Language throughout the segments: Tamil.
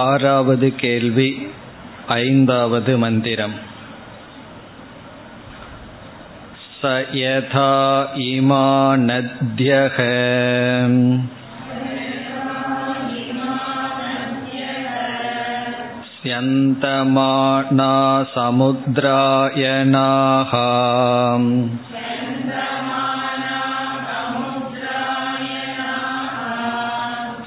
ஆறாவது கேள்வி ஐந்தாவது மந்திரம் स यथा इमा नद्यः स्यन्तमाना समुद्रायणाः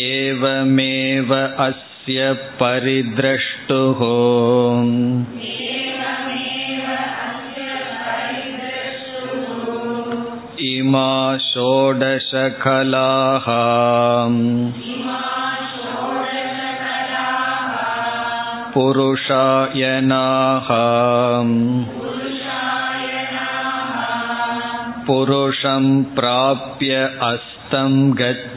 एवमेव अस्य परिद्रष्टुः इमा षोडशकलाः पुरुषायनाः पुरुषं प्राप्य अस्तं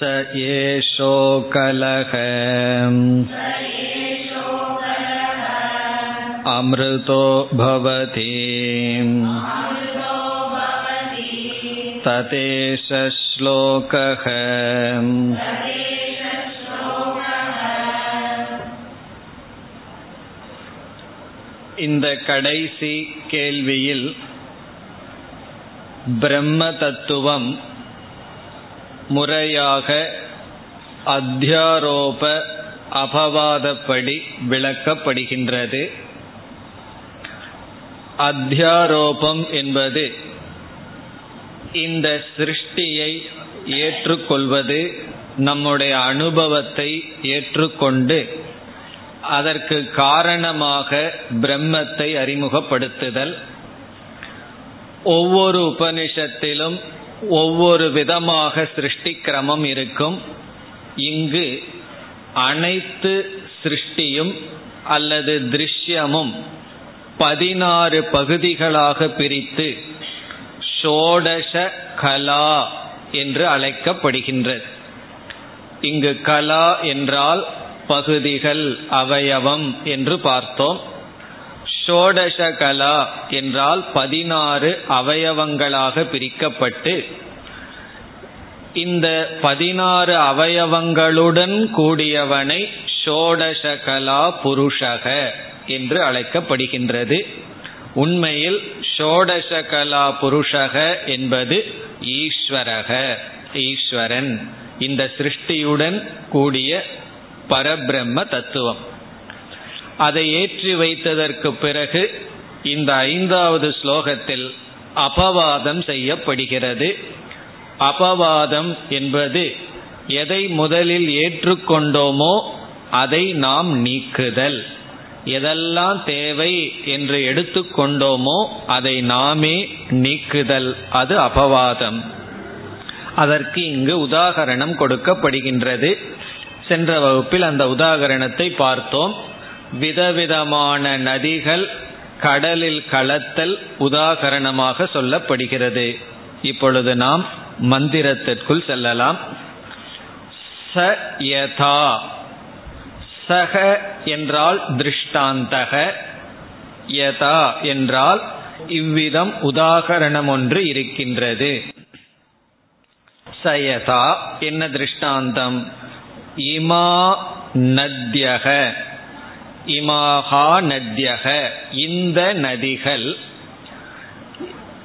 स एषोकलः अमृतो भवति ततेश श्लोकः இந்த கடைசி கேள்வியில் பிரம்ம தத்துவம் முறையாக அத்தியாரோப அபவாதப்படி விளக்கப்படுகின்றது. அத்தியாரோபம் என்பது இந்த சிருஷ்டியை ஏற்றுக்கொள்வது நம்முடைய அனுபவத்தை ஏற்றுக்கொண்டு அதற்கு காரணமாக பிரம்மத்தை அறிமுகப்படுத்துதல். ஒவ்வொரு உபனிஷத்திலும் ஒவ்வொரு விதமாக சிருஷ்டி கிரமம் இருக்கும். இங்கு அனைத்து சிருஷ்டியும் அல்லது திருஷ்யமும் பதினாறு பகுதிகளாக பிரித்து ஷோடச கலா என்று அழைக்கப்படுகின்றது. இங்கு கலா என்றால் பகுதிகள் அவயவம் என்று பார்த்தோம். ஷோடசகலா என்றால் பதினாறு அவயவங்களாக பிரிக்கப்பட்டு இந்த பதினாறு அவயவங்களுடன் கூடியவனை ஷோடசகலா புருஷக என்று அழைக்கப்படுகின்றது. உண்மையில் ஷோடச கலா புருஷக என்பது ஈஸ்வரக ஈஸ்வரன். இந்த சிருஷ்டியுடன் கூடிய பரபிரம்ம தத்துவம். அதை ஏற்றி வைத்ததற்கு பிறகு இந்த ஐந்தாவது ஸ்லோகத்தில் அபவாதம் செய்யப்படுகிறது. அபவாதம் என்பது எதை முதலில் ஏற்றுக்கொண்டோமோ அதை நாம் நீக்குதல். எதெல்லாம் தேவை என்று எடுத்துக்கொண்டோமோ அதை நாமே நீக்குதல். அது அபவாதம். அதற்கு இங்கு உதாகரணம் கொடுக்கப்படுகின்றது. சென்ற வகுப்பில் அந்த உதாகரணத்தை பார்த்தோம். விதவிதமான நதிகள் கடலில் கலத்தல் உதாகரணமாக சொல்லப்படுகிறது. இப்பொழுது நாம் மந்திரத்திற்குள் செல்லலாம். ச யதா. சக என்றால் திருஷ்டாந்தக. யதா என்றால் இவ்விதம் உதாகரணம் ஒன்று இருக்கின்றது. சயதா என்ன திருஷ்டாந்தம்? இமா நத்யக. இமாகா நத்யக. இந்த நதிகள்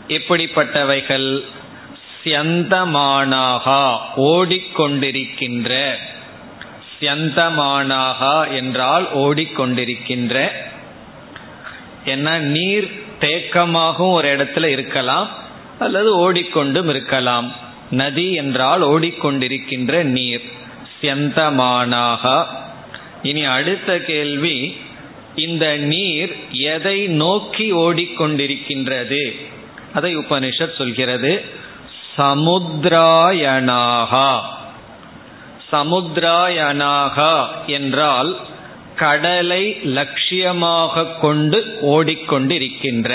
எப்படிப்பட்டவைகள்? சியந்தமானாகா ஓடிக்கொண்டிருக்கின்ற. சியந்தமானாகா என்றால் ஓடிக்கொண்டிருக்கின்ற. ஏன்னா நீர் தேக்கமாகவும் ஒரு இடத்துல இருக்கலாம் அல்லது ஓடிக்கொண்டும் இருக்கலாம். நதி என்றால் ஓடிக்கொண்டிருக்கின்ற நீர். சியந்தமானாகா இனி அடுத்த கேள்வி இந்த நீர் எதை நோக்கி ஓடிக்கொண்டிருக்கின்றது? அதை உபனிஷத் சொல்கிறது சமுத்ராயனாகா சமுத்ராயனாகா என்றால் கடலை லட்சியமாக கொண்டு ஓடிக்கொண்டிருக்கின்ற.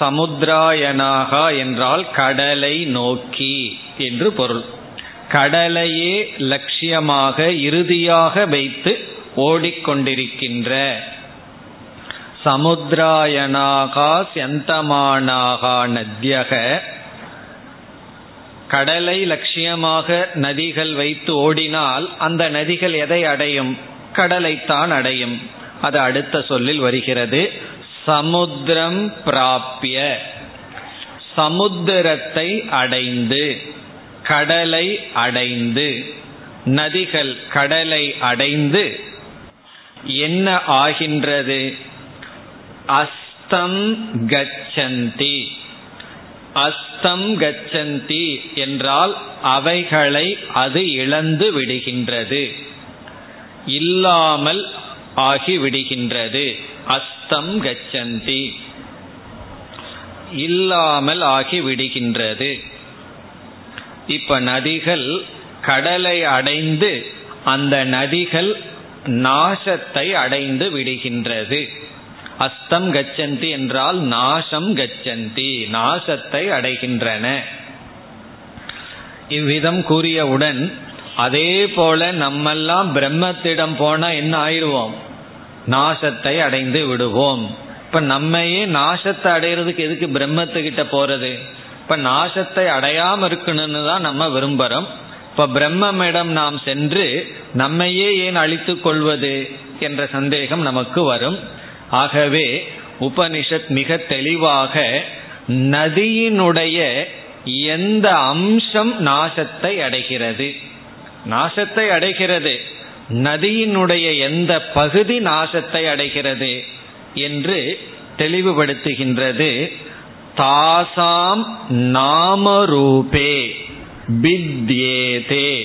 சமுத்ராயனாகா என்றால் கடலை நோக்கி என்று பொருள். கடலையே லட்சியமாக இறுதியாக வைத்து ஓடிக்கொண்டிருக்கின்ற சமுத்திராயனாகா செந்தமானாகா நத்தியக கடலை லட்சியமாக நதிகள் வைத்து ஓடினால் அந்த நதிகள் எதை அடையும்? கடலைத்தான் அடையும். அது அடுத்த சொல்லில் வருகிறது. சமுத்திரம் பிராப்பிய சமுத்திரத்தை அடைந்து கடலை அடைந்து நதிகள் கடலை அடைந்து என்ன ஆகின்றது? அஸ்தம் கச்சந்தி. அஸ்தம் கச்சந்தி என்றால் அவைகளை அது இழந்து விடுகின்றது. இல்லாமல் ஆகிவிடுகின்றது. அஸ்தம் கச்சந்தி. இல்லாமல் ஆகி விடுகின்றது இப்ப நதிகள் கடலை அடைந்து அந்த நதிகள் நாசத்தை அடைந்து விடுகின்றது. அஸ்தம் கச்சந்தி என்றால் நாசம் கச்சந்தி நாசத்தை அடைகின்றன. இவ்விதம் கூறியவுடன் அதே போல நம்மெல்லாம் பிரம்மத்திடம் போனா என்ன ஆயிடுவோம்? நாசத்தை அடைந்து விடுவோம். இப்ப நம்மையே நாசத்தை அடைகிறதுக்கு எதுக்கு பிரம்மத்துக்கிட்ட போறது? இப்ப நாசத்தை அடையாம இருக்கணும்னு தான் நம்ம விரும்புறோம். இப்ப பிரம்மமிடம் நாம் சென்று நம்மையே ஏன் அழித்துக் கொள்வது என்ற சந்தேகம் நமக்கு வரும். ஆகவே உபனிஷத் மிக தெளிவாக நதியினுடைய எந்த அம்சம் நாசத்தை அடைகிறது? நாசத்தை அடைகிறது. நதியினுடைய எந்த பகுதி நாசத்தை அடைகிறது என்று தெளிவுபடுத்துகின்றது. தாசாம் நாமரூபே பித்யேதே.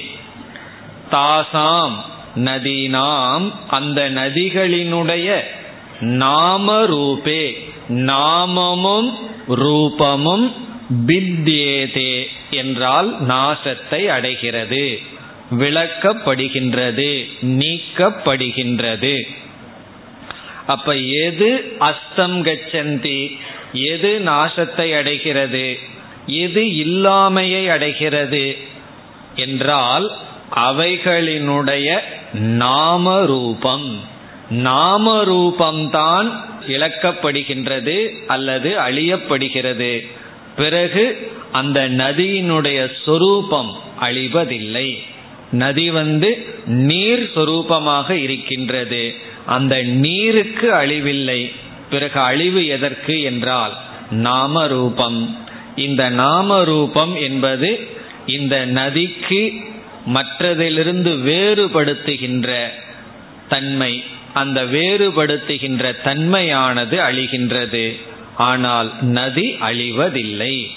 தாசாம் நதினாம் அந்த நதிகளினுடைய நாமரூபே. நாமமும் ரூபமும் பித்யேதே என்றால் நாசத்தை அடைகிறது. விளக்கப்படுகின்றது நீக்கப்படுகின்றது. அப்ப எது அஸ்தம் கச்சந்தி? எது நாசத்தை அடைகிறது? எது இல்லாமையை அடைகிறது? என்றால் அவைகளினுடைய நாமரூபம். நாமரூபம்தான் இழக்கப்படுகின்றது அல்லது அழியப்படுகிறது. பிறகு அந்த நதியினுடைய சொரூபம் அழிவதில்லை. நதி வந்து நீர் சொரூபமாக இருக்கின்றது. அந்த நீருக்கு அழிவில்லை. பிறகு அழிவு எதற்கு என்றால் நாமரூபம். இந்த நாமரூபம் என்பது இந்த நதிக்கு மற்றதிலிருந்து வேறுபடுத்துகின்ற தன்மை. அந்த வேறுபடுத்துகின்ற தன்மையானது அழிகின்றது. ஆனால் நதி அழிவதில்லை.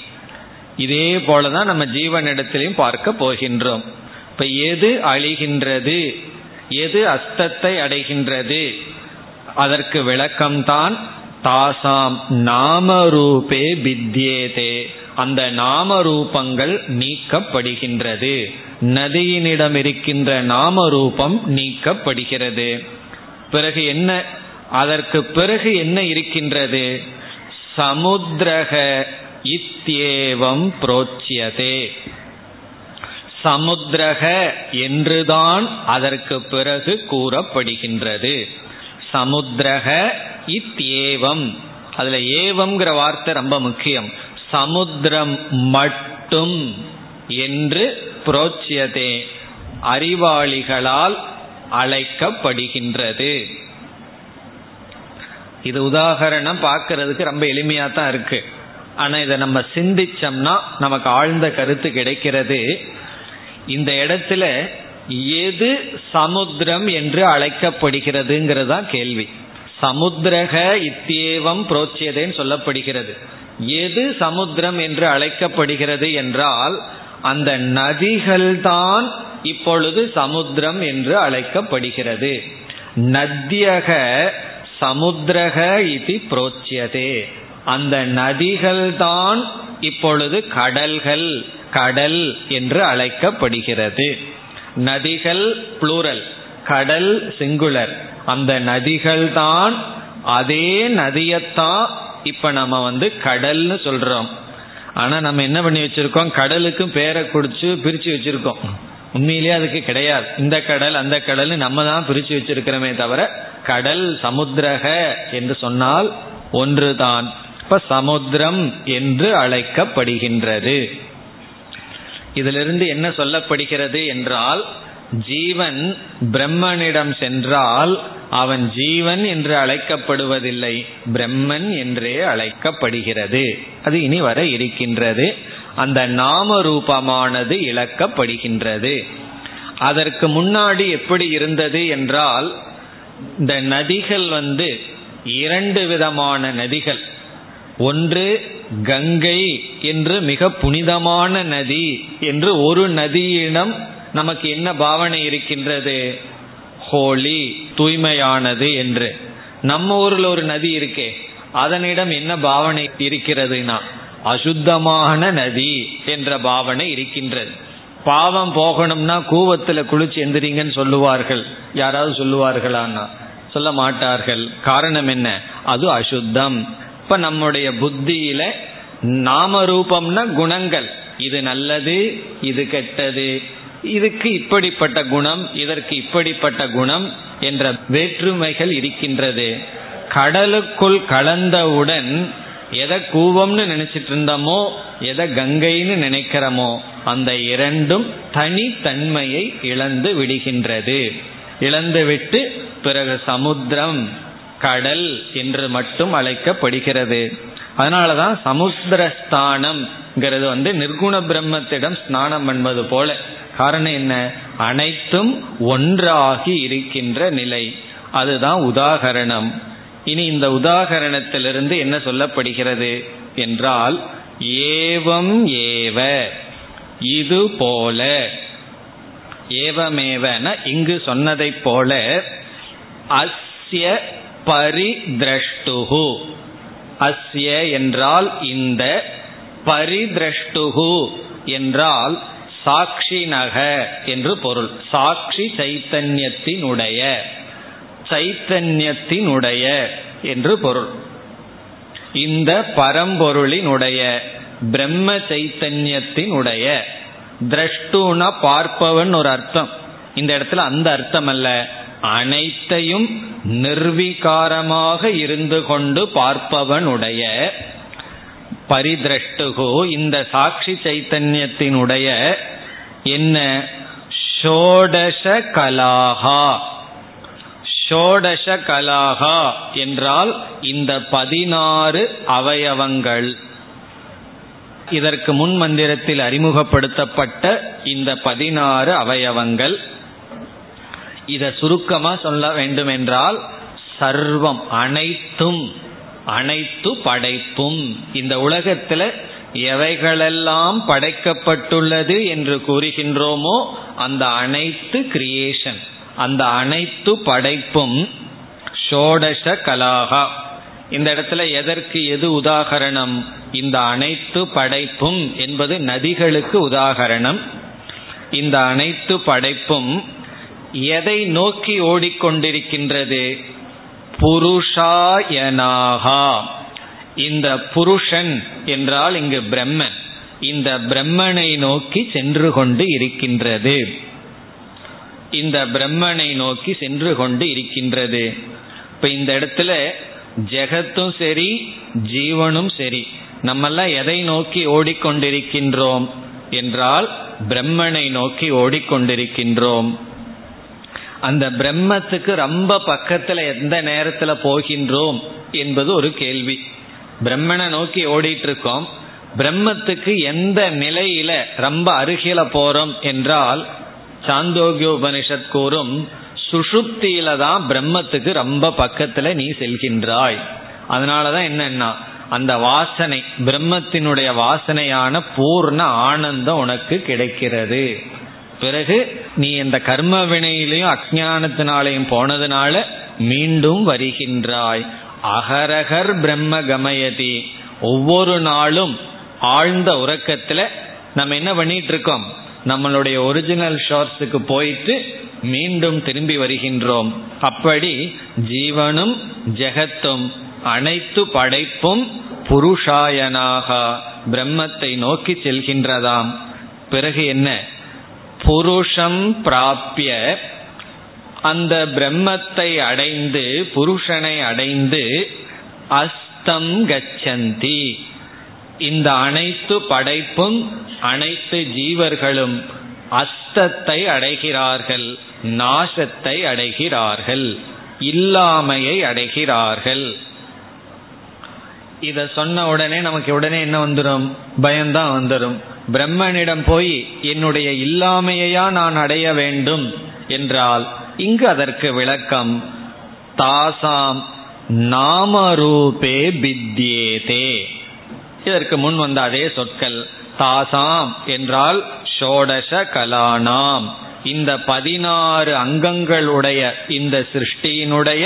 இதே போலதான் நம்ம ஜீவனிடத்திலையும் பார்க்க போகின்றோம். இப்ப எது அழிகின்றது? எது அஸ்தத்தை அடைகின்றது? அதற்கு விளக்கம்தான் தாசாம் நாமரூபே பித்யேதே அந்த நாமரூபங்கள் நீக்கப்படுகின்றது. நதியினிடம் இருக்கின்ற நாமரூபம் நீக்கப்படுகிறது. பிறகு என்ன? அதற்கு பிறகு என்ன இருக்கின்றது? சமுத்திரக இத்தியேவம் புரோச்சியதே. சமுத்திரக என்றுதான் அதற்கு பிறகு கூறப்படுகின்றது. சமுத்திரக இத்தியேவம் அதுல ஏவம்ங்கிற வார்த்தை ரொம்ப முக்கியம். சமுத்திரம் மட்டும் என்று புரோச்சியதே. அறிவாளிகளால் அழைக்கப்படுகின்றது. இது உதாகரணம் பார்க்கறதுக்கு ரொம்ப எளிமையா தான் இருக்கு. ஆனா இதை நம்ம சிந்திச்சோம்னா நமக்கு ஆழ்ந்த கருத்து கிடைக்கிறது. இந்த இடத்துல எது சமுத்திரம் என்று அழைக்கப்படுகிறதுங்கிறது தான் கேள்வி. சமுத்திரக இத்தியேவம் புரோச்சியதேன்னு சொல்லப்படுகிறது. எது சமுத்திரம் என்று அழைக்கப்படுகிறது என்றால் அந்த நதிகள்தான் இப்பொழுது சமுத்திரம் என்று அழைக்கப்படுகிறது. நத்தியக சமுத்திரக இது புரோச்சியதே. அந்த நதிகள்தான் இப்பொழுது கடல்கள். கடல் என்று அழைக்கப்படுகிறது. நதிகள் புளூரல் கடல் சிங்குலர் அந்த நதிகள் தான் அதே நதியத்தான் இப்ப நம்ம வந்து கடல்னு சொல்றோம். ஆனா நம்ம என்ன பண்ணி வச்சிருக்கோம்? கடலுக்கும் பேரை குடிச்சு பிரிச்சு வச்சிருக்கோம். உண்மையிலேயே அதுக்கு கிடையாது. இந்த கடல் அந்த கடல் நம்ம தான் பிரிச்சு வச்சிருக்கிறோமே தவிர கடல் சமுத்திரக என்று சொன்னால் ஒன்றுதான். இப்ப சமுத்திரம் என்று அழைக்கப்படுகின்றது. இதிலிருந்து என்ன சொல்லப்படுகிறது என்றால் ஜீவன் பிரம்மனிடம் சென்றால் அவன் ஜீவன் என்று அழைக்கப்படுவதில்லை பிரம்மன் என்றே அழைக்கப்படுகிறது. அது இனி வர இருக்கின்றது. அந்த நாம ரூபமானது இழக்கப்படுகின்றது. அதற்கு முன்னாடி எப்படி இருந்தது என்றால் இந்த நதிகள் வந்து இரண்டு விதமான நதிகள். ஒன்று கங்கை என்று மிக புனிதமான நதி என்று ஒரு நதியிடம் நமக்கு என்ன பாவனை இருக்கின்றது? ஹோலி தூய்மையானது என்று. நம்ம ஊரில் ஒரு நதி இருக்கே அதனிடம் என்ன பாவனை இருக்கிறதுனா அசுத்தமான நதி என்ற பாவனை இருக்கின்றது. பாவம் போகணும்னா கூவத்தில் குளிச்சு எந்திரிங்கன்னு சொல்லுவார்கள். யாராவது சொல்லுவார்களான்னா? சொல்ல மாட்டார்கள். காரணம் என்ன? அது அசுத்தம். அப்ப நம்முடைய புத்தியில நாம ரூபம்னா குணங்கள். இது நல்லது இது கெட்டது. இதுக்கு இப்படிப்பட்ட குணம் இதற்கு இப்படிப்பட்ட குணம் என்ற வேற்றுமைகள் இருக்கின்றது. கடலுக்குள் கலந்தவுடன் எதை கூவம்னு நினைச்சிட்டு இருந்தோமோ எதை கங்கைன்னு நினைக்கிறோமோ அந்த இரண்டும் தனித்தன்மையை இழந்து விடுகின்றது. இழந்துவிட்டு பிறகு சமுத்திரம் கடல் என்று மட்டும் அழைக்கப்படுகிறது. அதனாலதான் சமுத்திரஸ்தானம்ங்கிறது வந்து நிர்குண பிரம்மத்திடம் ஸ்நானம் பண்ணுவது போல. காரணம் என்ன? அனைத்தும் ஒன்றாகி இருக்கின்ற நிலை. அதுதான் உதாகரணம். இனி இந்த உதாகரணத்திலிருந்து என்ன சொல்லப்படுகிறது என்றால் ஏவம் ஏவ இது போல. ஏவமேவன இங்கு சொன்னதைப் போல அஸ்ய பரிதிரஷ்டுகு அஸ்ய என்றால் இந்த பரிதிரஷ்டுகு என்றால் சாட்சிநக என்று பொருள். சாட்சி சைத்தன்யத்தினுடைய சைத்தன்யத்தினுடைய என்று பொருள். இந்த பரம்பொருளினுடைய பிரம்ம சைத்தன்யத்தினுடைய திரஷ்டுனா பார்ப்பவன் ஒரு அர்த்தம். இந்த இடத்துல அந்த அர்த்தம் அல்ல அனைத்தையும் நிர்வீகாரமாக இருந்து கொண்டு பார்ப்பவனுடைய பரிதிரஷ்டுகோ இந்த சாட்சி சைத்தன்யத்தினுடைய என்ன? ஷோடச கலாகா ஷோடச கலாகா என்றால் இந்த பதினாறு அவயவங்கள். இதற்கு முன் மந்திரத்தில் அறிமுகப்படுத்தப்பட்ட இந்த பதினாறு அவயவங்கள். இதை சுருக்கமா சொல்ல வேண்டும் என்றால் சர்வம் அனைத்தும் அனைத்து படைப்பும் இந்த உலகத்துல எவைகளெல்லாம் படைக்கப்பட்டுள்ளது என்று கூறுகின்றோமோ அந்த அனைத்து கிரியேஷன் அந்த அனைத்து படைப்பும் ஷோடச கலாகா. இந்த இடத்துல எதற்கு எது உதாகரணம்? இந்த அனைத்து படைப்பும் என்பது நதிகளுக்கு உதாகரணம். இந்த அனைத்து படைப்பும் எதை நோக்கி ஓடிக்கொண்டிருக்கின்றது? புருஷாயனாகா. இந்த புருஷன் என்றால் இங்கு பிரம்மன். இந்த பிரம்மனை நோக்கி சென்று கொண்டு இருக்கின்றது. இந்த பிரம்மனை நோக்கி சென்று கொண்டு இருக்கின்றது. இப்ப இந்த இடத்துல ஜெகத்தும் சரி ஜீவனும் சரி நம்மெல்லாம் எதை நோக்கி ஓடிக்கொண்டிருக்கின்றோம்? என்றால் பிரம்மனை நோக்கி ஓடிக்கொண்டிருக்கின்றோம். அந்த பிரம்மத்துக்கு ரொம்ப பக்கத்துல எந்த நேரத்துல போகின்றோம் என்பது ஒரு கேள்வி. பிரம்மனை நோக்கி ஓடிட்டு இருக்கோம் பிரம்மத்துக்கு எந்த நிலையில ரொம்ப அருகில போறோம் என்றால் சாந்தோக்கியோபனிஷத் கூறும் சுஷுப்தியில தான் பிரம்மத்துக்கு ரொம்ப பக்கத்துல நீ செல்கின்றாய். அதனாலதான் என்னன்னா அந்த வாசனை பிரம்மத்தினுடைய வாசனையான பூர்ண ஆனந்தம் உனக்கு கிடைக்கிறது. பிறகு நீ இந்த கர்ம வினையிலையும் அஜானத்தினாலையும் போனதுனால மீண்டும் வருகின்றாய். அகரகர் பிரம்ம கமயதி. ஒவ்வொரு நாளும் ஆழ்ந்த உறக்கத்துல நம்ம என்ன பண்ணிட்டு இருக்கோம் நம்மளுடைய ஒரிஜினல் ஷோர்ஸுக்கு போயிட்டு மீண்டும் திரும்பி வருகின்றோம். அப்படி ஜீவனும் ஜெகத்தும் அனைத்து படைப்பும் புருஷாயனாக பிரம்மத்தை நோக்கி செல்கின்றதாம். பிறகு என்ன? புருஷம் பிராப்பிய அந்த பிரம்மத்தை அடைந்து புருஷனை அடைந்து அஸ்தம் கச்சந்தி. இந்த அனைத்து படைப்பும் அனைத்து ஜீவர்களும் அஸ்தத்தை அடைகிறார்கள் நாசத்தை அடைகிறார்கள் இல்லாமையை அடைகிறார்கள். இத சொன்ன உடனே நமக்கு உடனே என்ன வந்துடும் பயம்தான் வந்துடும் பிரம்மனிடம் போய் என்னுடைய இல்லாமையா நான் அடைய வேண்டும் என்றால் இங்கு அதற்கு விளக்கம். தாசாம் நாமரூபே பித்யேதே இதற்கு முன் வந்த அதே சொற்கள் தாசாம் என்றால் ஷோடச கலானாம். இந்த பதினாறு அங்கங்களுடைய இந்த சிருஷ்டியினுடைய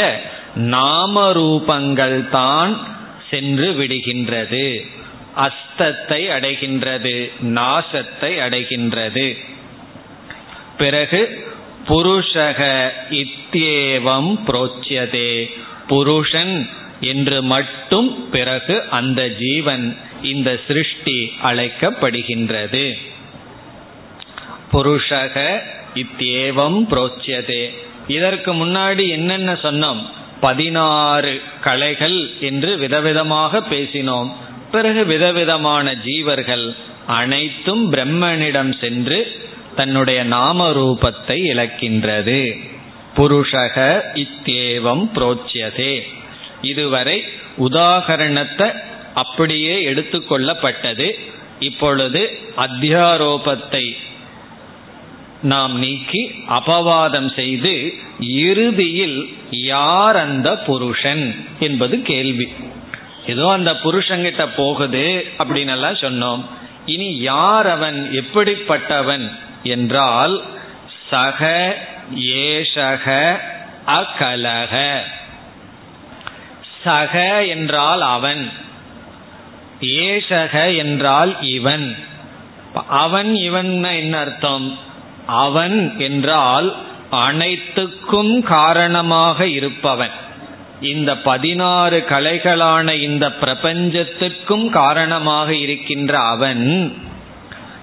நாம ரூபங்கள் தான் சென்று விடுகின்றது. அஸ்தத்தை அடைகின்றது நாசத்தை அடைகின்றது. பிறகு புருஷக இத்தியேவம் புரோச்சியதே. புருஷன் என்று மட்டும் பிறகு அந்த ஜீவன் இந்த சிருஷ்டி அழைக்கப்படுகின்றது. புருஷக இத்தியேவம் புரோச்சியதே. இதற்கு முன்னாடி என்னென்ன சொன்னோம்? பதினாறு கலைகள் என்று விதவிதமாக பேசினோம். பிறகு விதவிதமான ஜீவர்கள் அனைத்தும் பிரம்மனிடம் சென்று தன்னுடைய நாம ரூபத்தை இழக்கின்றது. புருஷக இத்தேவம் புரோச்சியதே. இதுவரை உதாகரணத்தை அப்படியே எடுத்துக்கொள்ளப்பட்டது இப்பொழுது அத்தியாரோபத்தை நாம் நீக்கி அபவாதம் செய்து இறுதியில் யார் அந்த புருஷன் என்பது கேள்வி. ஏதோ அந்த புருஷங்கிட்ட போகுது அப்படின்னு எல்லாம் சொன்னோம். இனி யார் அவன் எப்படிப்பட்டவன் என்றால் சக ஏஷக அகலக. சக என்றால் அவன் ஏஷக என்றால் இவன். அவன் இவன் என்ன அர்த்தம்? அவன் என்றால் அனைத்துக்கும் காரணமாக இருப்பவன். இந்த பதினாறு கலைகளான இந்த பிரபஞ்சத்துக்கும் காரணமாக இருக்கின்ற அவன்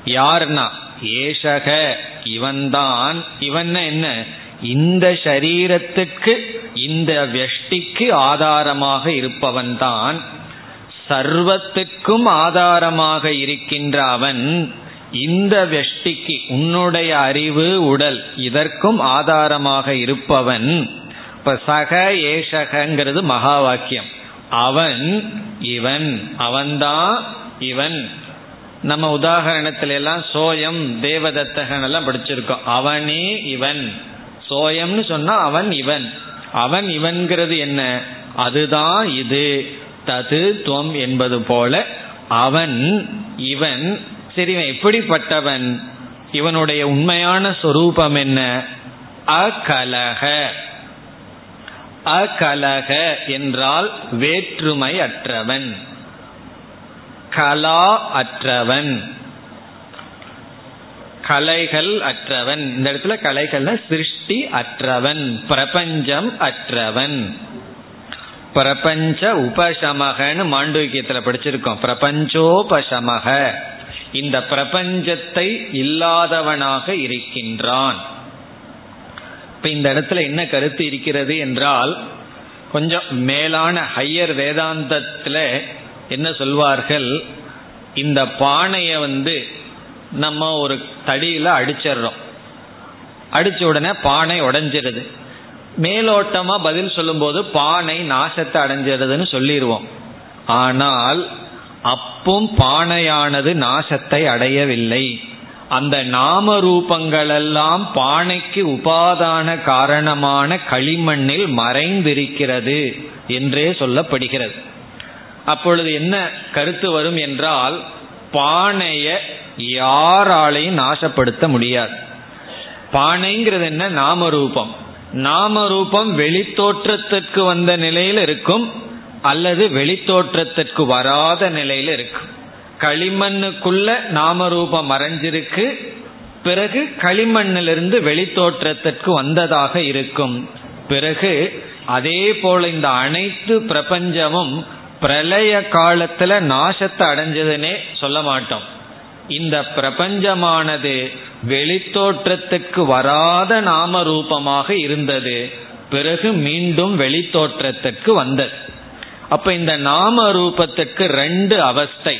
யார்னா? ஏஷக இவன்தான். இவன் என்ன? இந்த சரீரத்துக்கு இந்த வெஷ்டிக்கு ஆதாரமாக இருப்பவன்தான். சர்வத்துக்கும் ஆதாரமாக இருக்கின்ற அவன். இந்த வெஷ்டிக்கு உன்னுடைய அறிவு உடல் இதற்கும் ஆதாரமாக இருப்பவன். இப்ப சக ஏஷகங்கிறது மகா வாக்கியம் அவன் இவன் அவன்தான் இவன். நம்ம உதாகரணத்துல எல்லாம் சோயம் தேவதத்தகன் எல்லாம் படிச்சிருக்கோம். அவனே இவன். சோயம்னு சொன்னா அவன் இவன். அவன் இவன்கிறது என்ன? அதுதான் இது. தது துவம் என்பது போல அவன் இவன் சரி இவன் எப்படிப்பட்டவன்? இவனுடைய உண்மையான சொரூபம் என்ன? அகலக. அகலக என்றால் வேற்றுமை அற்றவன் கலா அற்றவன். கலைகள் அற்றவன். இந்த இடத்துல கலைகள்னா சிருஷ்டி அற்றவன். பிரபஞ்சம் அற்றவன். பிரபஞ்ச உபசமகன்னு மாண்டூக்கியத்துல படிச்சிருக்கோம். பிரபஞ்சோபசமக. இந்த பிரபஞ்சத்தை இல்லாதவனாக இருக்கின்றான். இப்ப இந்த இடத்துல என்ன கருத்து இருக்கிறது என்றால் கொஞ்சம் மேலான ஹையர் வேதாந்தத்தில் என்ன சொல்வார்கள் இந்த பானையை வந்து நம்ம ஒரு தடியில் அடிச்சிடுறோம். அடிச்ச உடனே பானை உடஞ்சிருது. மேலோட்டமாக பதில் சொல்லும்போது பானை நாசத்தை அடைஞ்சிடுதுன்னு சொல்லிடுவோம் ஆனால் அப்பும் பானையானது நாசத்தை அடையவில்லை. அந்த நாம ரூபங்களெல்லாம் பானைக்கு உபாதான காரணமான களிமண்ணில் மறைந்திருக்கிறது என்றே சொல்லப்படுகிறது. அப்பொழுது என்ன கருத்து வரும் என்றால் பானைய யாராலையும் நாசப்படுத்த முடியாது. பானைங்கிறது என்ன? நாம ரூபம் நாம ரூபம் வெளித்தோற்றத்திற்கு வந்த நிலையில் இருக்கும் அல்லது வெளித்தோற்றத்திற்கு வராத நிலையில் இருக்கு. களிமண்ணுக்குள்ள நாம ரூபம் மறைஞ்சிருக்கு. பிறகு களிமண்ணிலிருந்து வெளித்தோற்றத்திற்கு வந்ததாக இருக்கும். பிறகு அதே போல இந்த அனைத்து பிரபஞ்சமும் பிரளய காலத்துல நாசத்தை அடைஞ்சதுன்னே சொல்ல மாட்டோம். இந்த பிரபஞ்சமானது வெளித்தோற்றத்துக்கு வராத நாம ரூபமாக இருந்தது. பிறகு மீண்டும் வெளித்தோற்றத்திற்கு வந்தது. அப்ப இந்த நாம ரூபத்துக்கு ரெண்டு அவஸ்தை.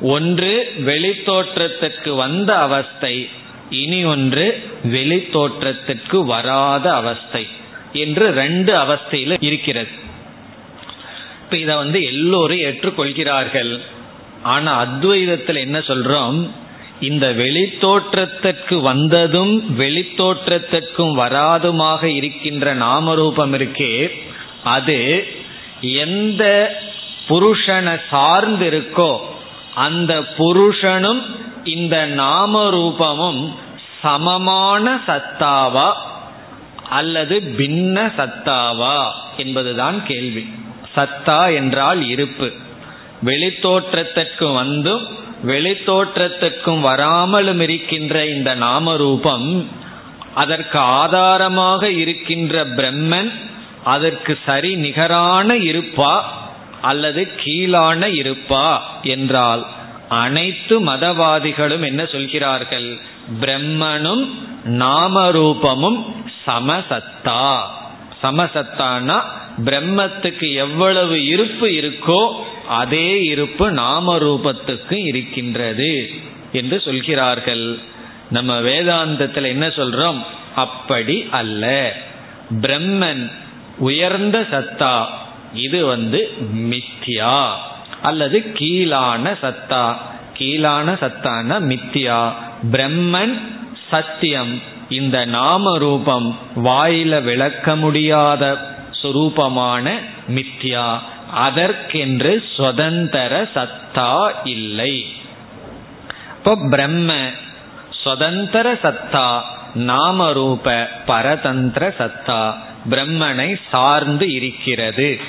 ஒன்று வெளித்தோற்றத்திற்கு வந்த அவஸ்தை இனி ஒன்று வெளித்தோற்றத்துக்கு வராத அவஸ்தை என்று ரெண்டு அவஸ்தையில இருக்கிறது. இப்ப இதை வந்து எல்லோரும் ஏற்றுக்கொள்கிறார்கள். ஆனா அத்வைதத்தில் என்ன சொல்றோம்? இந்த வெளித்தோற்றத்திற்கு வந்ததும் வெளித்தோற்றத்திற்கும் வராதுமாக இருக்கின்ற நாமரூபம் இருக்கே அது எந்த புருஷனை சார்ந்திருக்கோ அந்த புருஷனும் இந்த நாம ரூபமும் சமமான சத்தாவா அல்லது பின்ன சத்தாவா என்பதுதான் கேள்வி. சத்தா என்றால் இருப்பு. வெளித்தோற்றத்திற்கு வந்தும் வெளித்தோற்றத்திற்கும் வராமலும் இருக்கின்ற இந்த நாம ரூபம் அதற்கு ஆதாரமாக இருக்கின்ற பிரம்மன் அதற்கு சரி நிகரான இருப்பா அல்லது கீழான இருப்பா என்றால் அனைத்து மதவாதிகளும் என்ன சொல்கிறார்கள்? பிரம்மனும் நாமரூபமும் சமசத்தா. சமசத்தானா? பிரம்மத்துக்கு எவ்வளவு இருப்பு இருக்கோ அதே இருப்பு நாமரூபத்துக்கு இருக்கின்றது என்று சொல்கிறார்கள். நம்ம வேதாந்தத்தில் என்ன சொல்றோம்? அப்படி அல்ல. பிரம்மன் உயர்ந்த சத்தா. இது வந்து மித்யா அல்லது கீழான சத்தா. கீழான சத்தான மித்யா பிரம்மன் சத்தியம். இந்த நாம ரூபம் வாயில விளக்க முடியாத சுரூபமான மித்யா அதற்கென்று சுதந்திர சத்தா இல்லை. இப்போ பிரம்ம சுதந்திர சத்தா நாமரூப பரதந்திர சத்தா. பிரம்மனை சார்ந்து இருக்கிறது.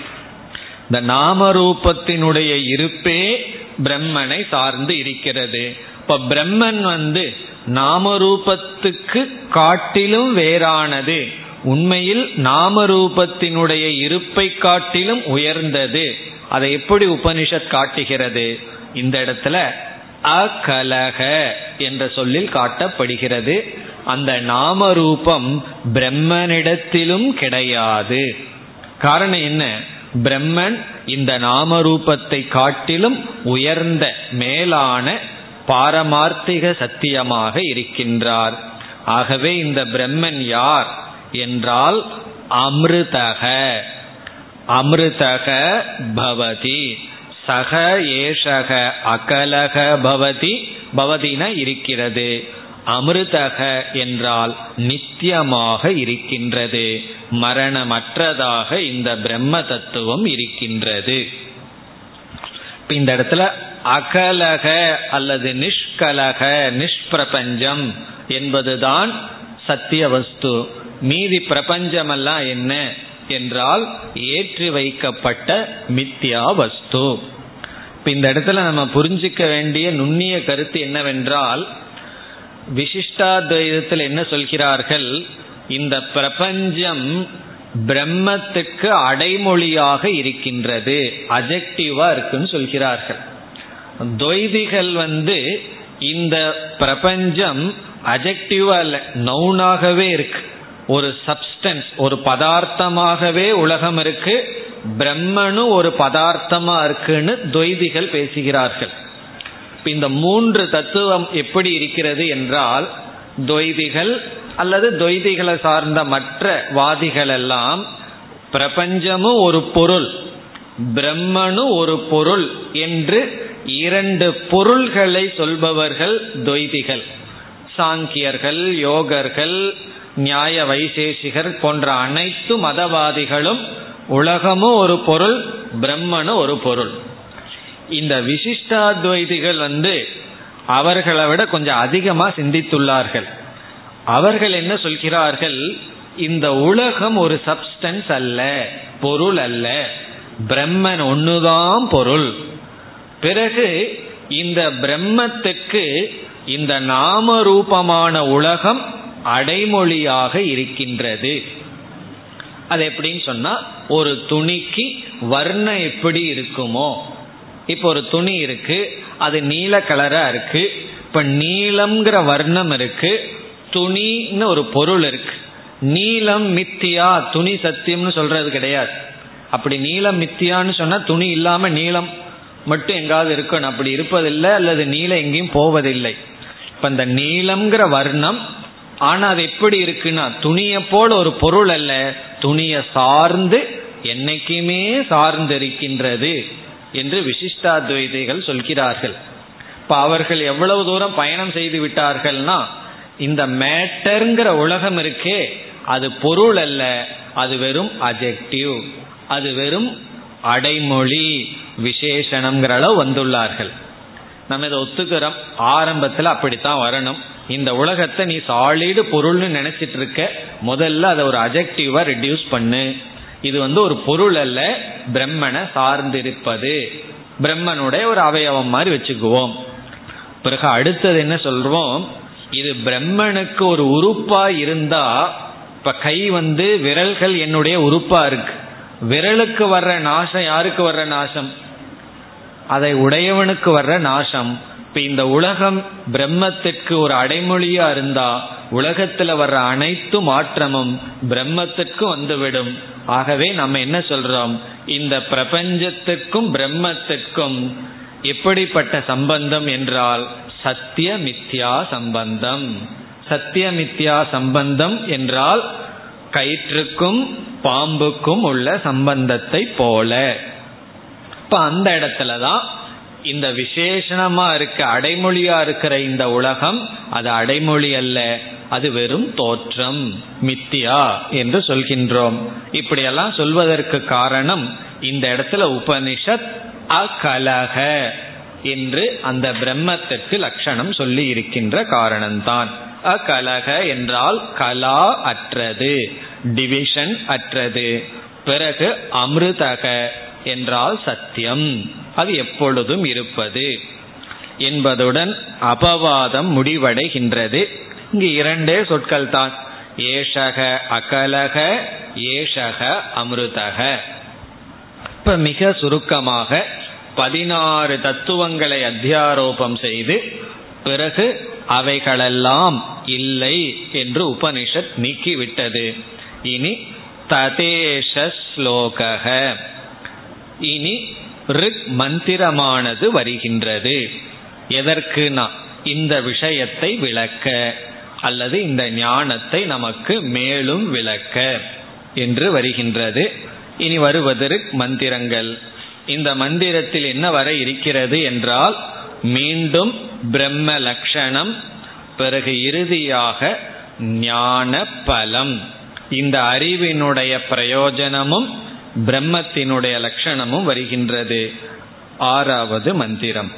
இந்த நாமரூபத்தினுடைய இருப்பே பிரம்மனை சார்ந்து இருக்கிறது. இப்ப பிரம்மன் வந்து நாமரூபத்துக்கு காட்டிலும் வேறானது. உண்மையில் நாமரூபத்தினுடைய இருப்பை காட்டிலும் உயர்ந்தது. அதை எப்படி உபனிஷத் காட்டுகிறது? இந்த இடத்துல அகலக என்ற சொல்லில் காட்டப்படுகிறது. அந்த நாமரூபம் பிரம்மனிடத்திலும் கிடையாது. காரணம் என்ன? பிரம்மன் இந்த நாமரூபத்தை காட்டிலும் உயர்ந்த மேலான பாரமார்த்திக சத்தியமாக இருக்கின்றார். ஆகவே இந்த பிரம்மன் யார் என்றால் அமிர்தக. அமிர்தக பவதி. சக ஏஷக அகலக பவதி பவதின இருக்கிறது. அமிர்தக என்றால் நித்தியமாக இருக்கின்றது. மரணமற்றதாக இந்த பிரம்ம தத்துவம் இருக்கின்றது. இந்த இடத்துல அகலக அல்லது நிஷ்கலக நிஷ்பிரபஞ்சம் என்பதுதான் சத்திய வஸ்து. மீதி பிரபஞ்சமெல்லாம் என்ன? என்றால் ஏற்றி வைக்கப்பட்ட மித்யா வஸ்து. இப்ப இந்த இடத்துல நம்ம புரிஞ்சிக்க வேண்டிய நுண்ணிய கருத்து என்னவென்றால் விசிஷ்டாத்வைதத்தில் என்ன சொல்கிறார்கள்? இந்த பிரபஞ்சம் பிரம்மத்துக்கு அடைமொழியாக இருக்கின்றது அஜெக்டிவா இருக்குன்னு சொல்கிறார்கள். துவைதிகள் வந்து இந்த பிரபஞ்சம் அஜெக்டிவா இல்லை நவுனாகவே இருக்கு. ஒரு சப்ஸ்டன்ஸ் ஒரு பதார்த்தமாகவே உலகம் இருக்கு. பிரம்மனும் ஒரு பதார்த்தமா இருக்குன்னு துவைதிகள் பேசுகிறார்கள். இந்த மூன்று தத்துவம் எப்படி இருக்கிறது என்றால் துவைதிகள் அல்லது துவைதிகளை சார்ந்த மற்ற வாதிகள் எல்லாம் பிரபஞ்சமும் ஒரு பொருள் பிரம்மனும் ஒரு பொருள் என்று இரண்டு பொருள்களை சொல்பவர்கள் துவைதிகள். சாங்கியர்கள் யோகர்கள் நியாய வைசேஷிகர் போன்ற அனைத்து மதவாதிகளும் உலகமும் ஒரு பொருள் பிரம்மனும் ஒரு பொருள். இந்த விசிஷ்டாத்வைதிகள் வந்து அவர்களை விட கொஞ்சம் அதிகமாக சிந்தித்துள்ளார்கள். அவர்கள் என்ன சொல்கிறார்கள்? இந்த உலகம் ஒரு சப்ஸ்டன்ஸ் அல்ல பொருள் அல்ல பிரம்மன் ஒன்றுதான் பொருள். பிறகு இந்த பிரம்மத்துக்கு இந்த நாம ரூபமான உலகம் அடைமொழியாக இருக்கின்றது. அது எப்படின்னு சொன்னா ஒரு துணிக்கு வர்ணம் எப்படி இருக்குமோ இப்போ ஒரு துணி இருக்கு அது நீல கலரா இருக்கு இப்ப நீலம்ங்கிற வர்ணம் இருக்கு துணின்னு ஒரு பொருள் இருக்கு. நீலம் மித்தியா துணி சத்தியம்னு சொல்றது கிடையாது. அப்படி நீளம் மித்தியான்னு சொன்னா துணி இல்லாம நீளம் மட்டும் எங்காவது இருக்கணும். அப்படி இருப்பதில்லை அல்லது நீளம் எங்கேயும் போவதில்லை. இப்ப இந்த நீளம்ங்கிற வர்ணம் ஆனா அது எப்படி இருக்குன்னா துணியை போல ஒரு பொருள் அல்ல. துணியை சார்ந்து என்னைக்குமே சார்ந்து இருக்கின்றது என்று விசிஷ்டாத்வைதிகள் சொல்கிறார்கள். இப்ப அவர்கள் எவ்வளவு தூரம் பயணம் செய்து விட்டார்கள்னா இந்த மேட்டர்ங்கிற உலகம் இருக்கே அது பொருள் அல்ல அது வெறும் அஜெக்டிவ் அது வெறும் அடைமொழி விசேஷனம்ங்கிற அளவு வந்துள்ளார்கள். நம்ம இதை ஒத்துக்கிறோம். ஆரம்பத்தில் அப்படித்தான் வரணும். இந்த உலகத்தை நீ சாலிடு பொருள்னு நினைச்சிட்டு இருக்க முதல்ல அதை ஒரு அஜெக்டிவா ரெடியூஸ் பண்ணு. இது வந்து ஒரு பொருள் அல்ல பிரம்மனை சார்ந்திருப்பது. பிரம்மனுடைய ஒரு அவயவம் மாதிரி வச்சுக்குவோம். பிறகு அடுத்தது என்ன சொல்றோம்? இது பிரம்மனுக்கு ஒரு உறுப்பா இருந்தா இப்ப கை வந்து விரல்கள் என்னுடைய உறுப்பா இருக்கு. விரலுக்கு வர்ற நாசம் யாருக்கு வர்ற நாசம்? அதை உடையவனுக்கு வர்ற நாசம். இப்ப இந்த உலகம் பிரம்மத்திற்கு ஒரு அடைமொழியா இருந்தா உலகத்துல வர்ற அனைத்து மாற்றமும் பிரம்மத்திற்கு வந்துவிடும். ஆகவே நம்ம என்ன சொல்றோம்? இந்த பிரபஞ்சத்திற்கும் பிரம்மத்திற்கும் எப்படிப்பட்ட சம்பந்தம் என்றால் சத்தியமித்யா சம்பந்தம். சத்தியமித்யா சம்பந்தம் என்றால் கயிற்றுக்கும் பாம்புக்கும் உள்ள சம்பந்தத்தை போல. இப்ப அந்த இடத்துலதான் இந்த விசேஷணமா இருக்க அடைமொழியா இருக்கிற இந்த உலகம் அது அடைமொழி அல்ல. அது வெறும் தோற்றம் மித்தியா என்று சொல்கின்றோம். இப்படியெல்லாம் சொல்வதற்கு காரணம் இந்த இடத்துல உபனிஷத் அகலக என்று அந்த பிரம்மத்திற்கு லட்சணம் சொல்லி இருக்கின்ற காரணம்தான். அகலக என்றால் கலா அற்றது டிவிஷன் அற்றது பிறகு அமிர்தக என்றால் சத்தியம். அது எப்பொழுதும் இருப்பது என்பதுடன் அபவாதம் முடிவடைகின்றது. இங்கு இரண்டே சொற்கள் தான் ஏஷக அகலக ஏஷக அமிர்தக. இப்ப மிக சுருக்கமாக பதினாறு தத்துவங்களை அத்தியாரோபம் செய்து பிறகு அவைகளெல்லாம் இல்லை என்று உபனிஷத் நீக்கிவிட்டது. இனி ததேஷ ஸ்லோகக. இனி ரிக் மந்திரமானது வருகின்றது. எதற்குனா இந்த விஷயத்தை விளக்க அல்லது இந்த ஞானத்தை நமக்கு மேலும் விளக்க என்று வருகின்றது. இனி வருவது ரிக் மந்திரங்கள். இந்த மந்திரத்தில் என்ன வர இருக்கிறது என்றால் மீண்டும் பிரம்ம லட்சணம் பிறகு இறுதியாக ஞான பலம் இந்த அறிவினுடைய பிரயோஜனமும் பிரம்மத்தினுடைய லட்சணமும் வருகின்றது ஆறாவது மந்திரம்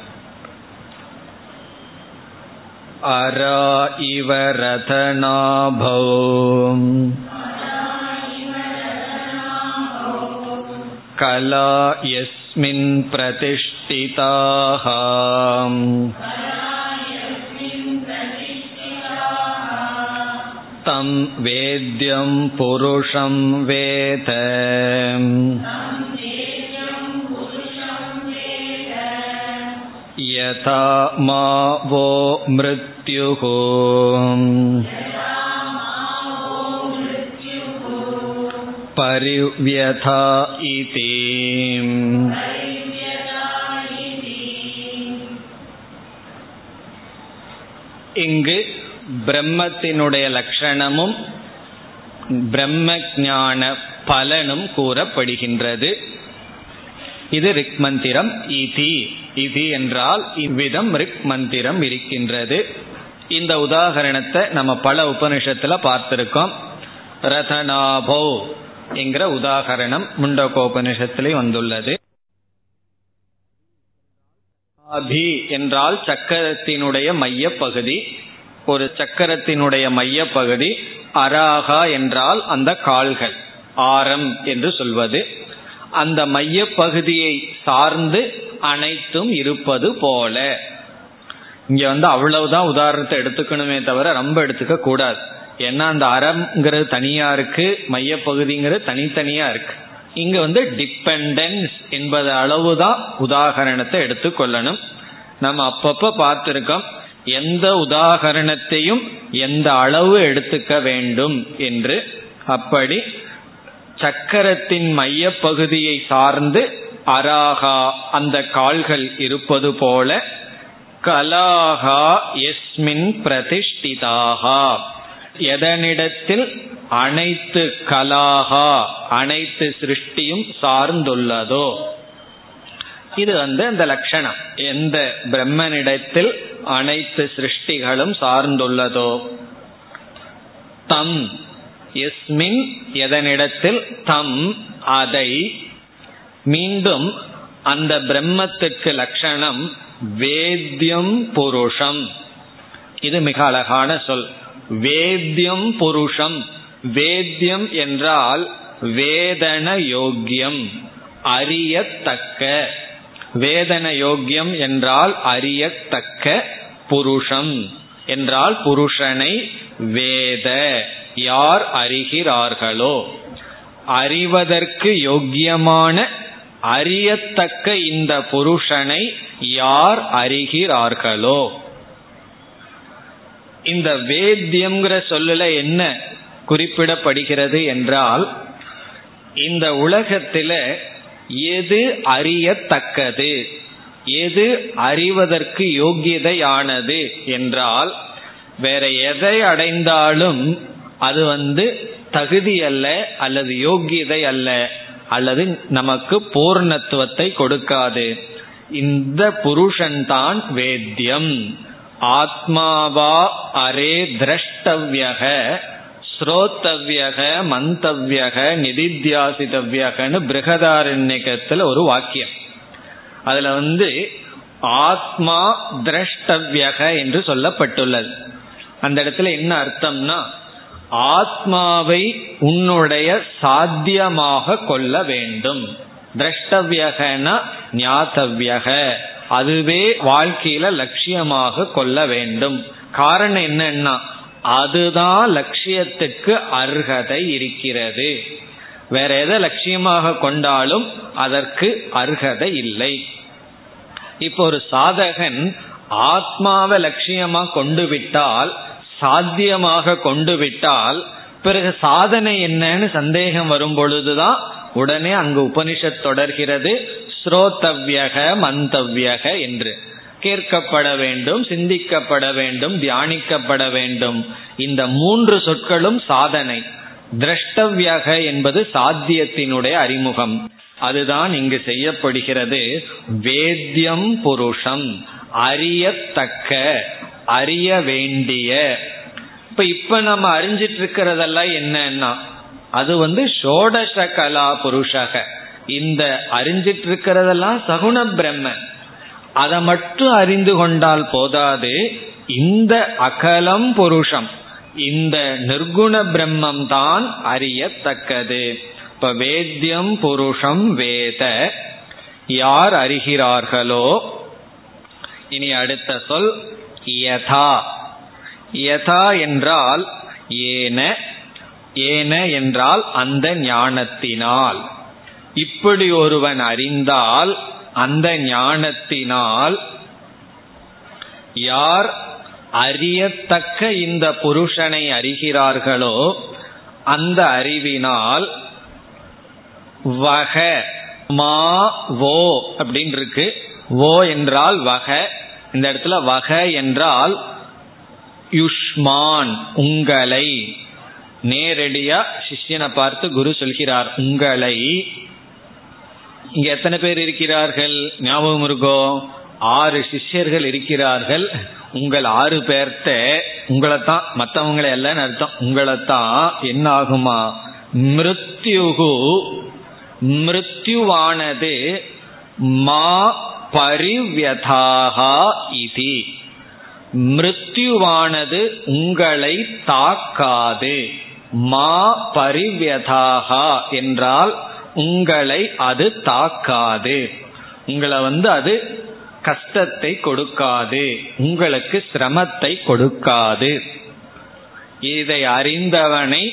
அரா இவ ரதநாபோ கலா यस्मिन् प्रतिष्ठिताः तं वेद्यं पुरुषं वेद यथा मा वो मृत्युः परिव्यथा इति இங்கு பிரம்மத்தினுடைய லட்சணமும் பிரம்ம ஞான பலனும் கூறப்படுகின்றது. இது ரிக் மந்திரம் இதி. இதி என்றால் இவ்விதம் ரிக் மந்திரம் இருக்கின்றது. இந்த உதாகரணத்தை நம்ம பல உபனிஷத்துல பார்த்திருக்கோம். ரதனாபோ என்கிற உதாகரணம் முண்டகோபனிஷத்திலே வந்துள்ளது. அபி என்றால் சக்கரத்தினுடைய மைய பகுதி ஒரு சக்கரத்தினுடைய மையப்பகுதி அராகா என்றால் அந்த கால்கள் ஆரம் என்று சொல்வது. அந்த மையப்பகுதியை சார்ந்து அனைத்தும் இருப்பது போல. இங்க வந்து அவ்வளவுதான் உதாரணத்தை எடுத்துக்கணுமே தவிர ரொம்ப எடுத்துக்க கூடாது. ஏன்னா அந்த அறம்ங்கிறது தனியா இருக்கு மையப்பகுதிங்கிறது தனித்தனியா இருக்கு. இங்க வந்து டிபெண்டன்ஸ் என்பது அளவுதான் உதாகரணத்தை எடுத்துக்கொள்ளணும். நம்ம அப்பப்ப பார்த்திருக்கோம் எந்த உதாகரணத்தையும் எந்த அளவு எடுத்துக்க வேண்டும் என்று அப்படி சக்கரத்தின் மைய பகுதியை சார்ந்து அராகா அந்த கால்கள் இருப்பது போல கலாகா எஸ்மின் பிரதிஷ்டிதாகா. எதனிடத்தில் அனைத்து கலாகா அனைத்து சிருஷ்டியும் சார்ந்துள்ளதோ இது வந்து அந்த லட்சணம். எந்த பிரம்மனிடத்தில் அனைத்து சிருஷ்டிகளும் சார்ந்துள்ளதோ தம் எஸ்மின் எதனிடத்தில் தம் அதை மீண்டும் அந்த பிரம்மத்துக்கு லட்சணம் வேத்யம் புருஷம். இது மிக அழகான சொல். வேத்யம் புருஷம். வேத்யம் என்றால் வேதன யோக்கியம். அறியத்தக்க. வேதன யோக்கியம் என்றால் அறியத்தக்க புருஷம் என்றால் புருஷனை வேத. யார் அறிகிறார்களோ? அறிவதற்கு யோக்கியமான அறியத்தக்க இந்த புருஷனை யார் அறிகிறார்களோ? இந்த வேத்தியம்ங்கிற சொல்லல என்ன குறிப்பிடப்படுகிறது என்றால் இந்த உலகத்தில எது அறியத்தக்கது? எது அறிவதற்கு யோகியதையானது என்றால் வேற எதை அடைந்தாலும் அது வந்து தகுதி அல்ல அல்லது யோகியதை அல்ல அல்லது நமக்கு பூர்ணத்துவத்தை கொடுக்காது. இந்த புருஷன்தான் வேத்தியம். ஆத்மாவா அரே திரஷ்டவ்யக. ஸ்ரோத்தவ்யக மந்தவ்யக நிதித்தியாசிதவ்யகன்னு பிருகதாரண்யகத்துல ஒரு வாக்கியம். அதுல வந்து ஆத்மா திரஷ்டவ்யக என்று சொல்லப்பட்டுள்ளது. அந்த இடத்துல என்ன அர்த்தம்னா ஆத்மாவை உன்னுடைய சாத்தியமாக கொள்ள வேண்டும். திரஷ்டவ்யகனா ஞாத்தவ்யக. அதுவே வாழ்க்கையில லட்சியமாக கொள்ள வேண்டும். காரணம் என்னன்னா அதுதான் லட்சியத்துக்கு அர்ஹதை இருக்கிறது. வேற எதை லட்சியமாக கொண்டாலும் அதற்கு அர்ஹதை இல்லை. இப்போ ஒரு சாதகன் ஆத்மாவை லட்சியமா கொண்டு விட்டால் சாத்தியமாக கொண்டு விட்டால் பிறகு சாதனை என்னன்னு சந்தேகம் வரும் பொழுதுதான் உடனே அங்கு உபனிஷத் தொடர்கிறது ஸ்ரோத்தவ்யக மந்தவ்யக என்று. கேட்கப்பட வேண்டும் சிந்திக்கப்பட வேண்டும் தியானிக்கப்பட வேண்டும். இந்த மூன்று சொற்களும் சாதனை. திரஷ்டவியக என்பது சாத்தியத்தினுடைய அறிமுகம். அதுதான் இங்கு செய்யப்படுகிறது. வேத்தியம் புருஷம். அறியத்தக்க அறிய வேண்டிய. இப்ப இப்ப நம்ம அறிஞ்சிட்டு இருக்கிறதெல்லாம் என்னன்னா அது வந்து ஷோடச கலா புருஷக. இந்த அறிஞ்சிட்டு இருக்கிறதெல்லாம் சகுண பிரம்மன். அதை மட்டும் அறிந்து கொண்டால் போதாது. இந்த அகலம் புருஷம் இந்த நிர்குண பிரம்மம் தான் அறியத்தக்கது. இப்ப வேத்தியம் புருஷம் வேத. யார் அறிகிறார்களோ? இனி அடுத்த சொல் யதா. யதா என்றால் ஏன ஏன என்றால் அந்த ஞானத்தினால். இப்படி ஒருவன் அறிந்தால் அந்த ஞானத்தினால் யார் அறியத்தக்க இந்த புருஷனை அறிகிறார்களோ அந்த அறிவினால் வக மா வோ அப்படின்னு இருக்கு ஓ என்றால் வக. இந்த இடத்துல வக என்றால் யுஷ்மான் உங்களை. நேரடியா சிஷ்யனை பார்த்து குரு சொல்கிறார் உங்களை. இங்க எத்தனை பேர் இருக்கிறார்கள்? ஞாபகம் இருக்கோ? ஆறு சிஷ்யர்கள் இருக்கிறார்கள். உங்கள் ஆறு பேர்த்த உங்களைத்தான் மற்றவங்களை எல்லாம் அர்த்தம். உங்களைத்தான் என்ன ஆகுமா மிருத்யுகு மிருத்யுவானது மா பரிவியதாகா இது. மிருத்யுவானது உங்களை தாக்காது. மா பரிவியதாகா என்றால் உங்களை அது தாக்காது. உங்களை வந்து அது கஷ்டத்தை கொடுக்காது. உங்களுக்கு சிரமத்தை கொடுக்காது. இதை அறிந்தவனை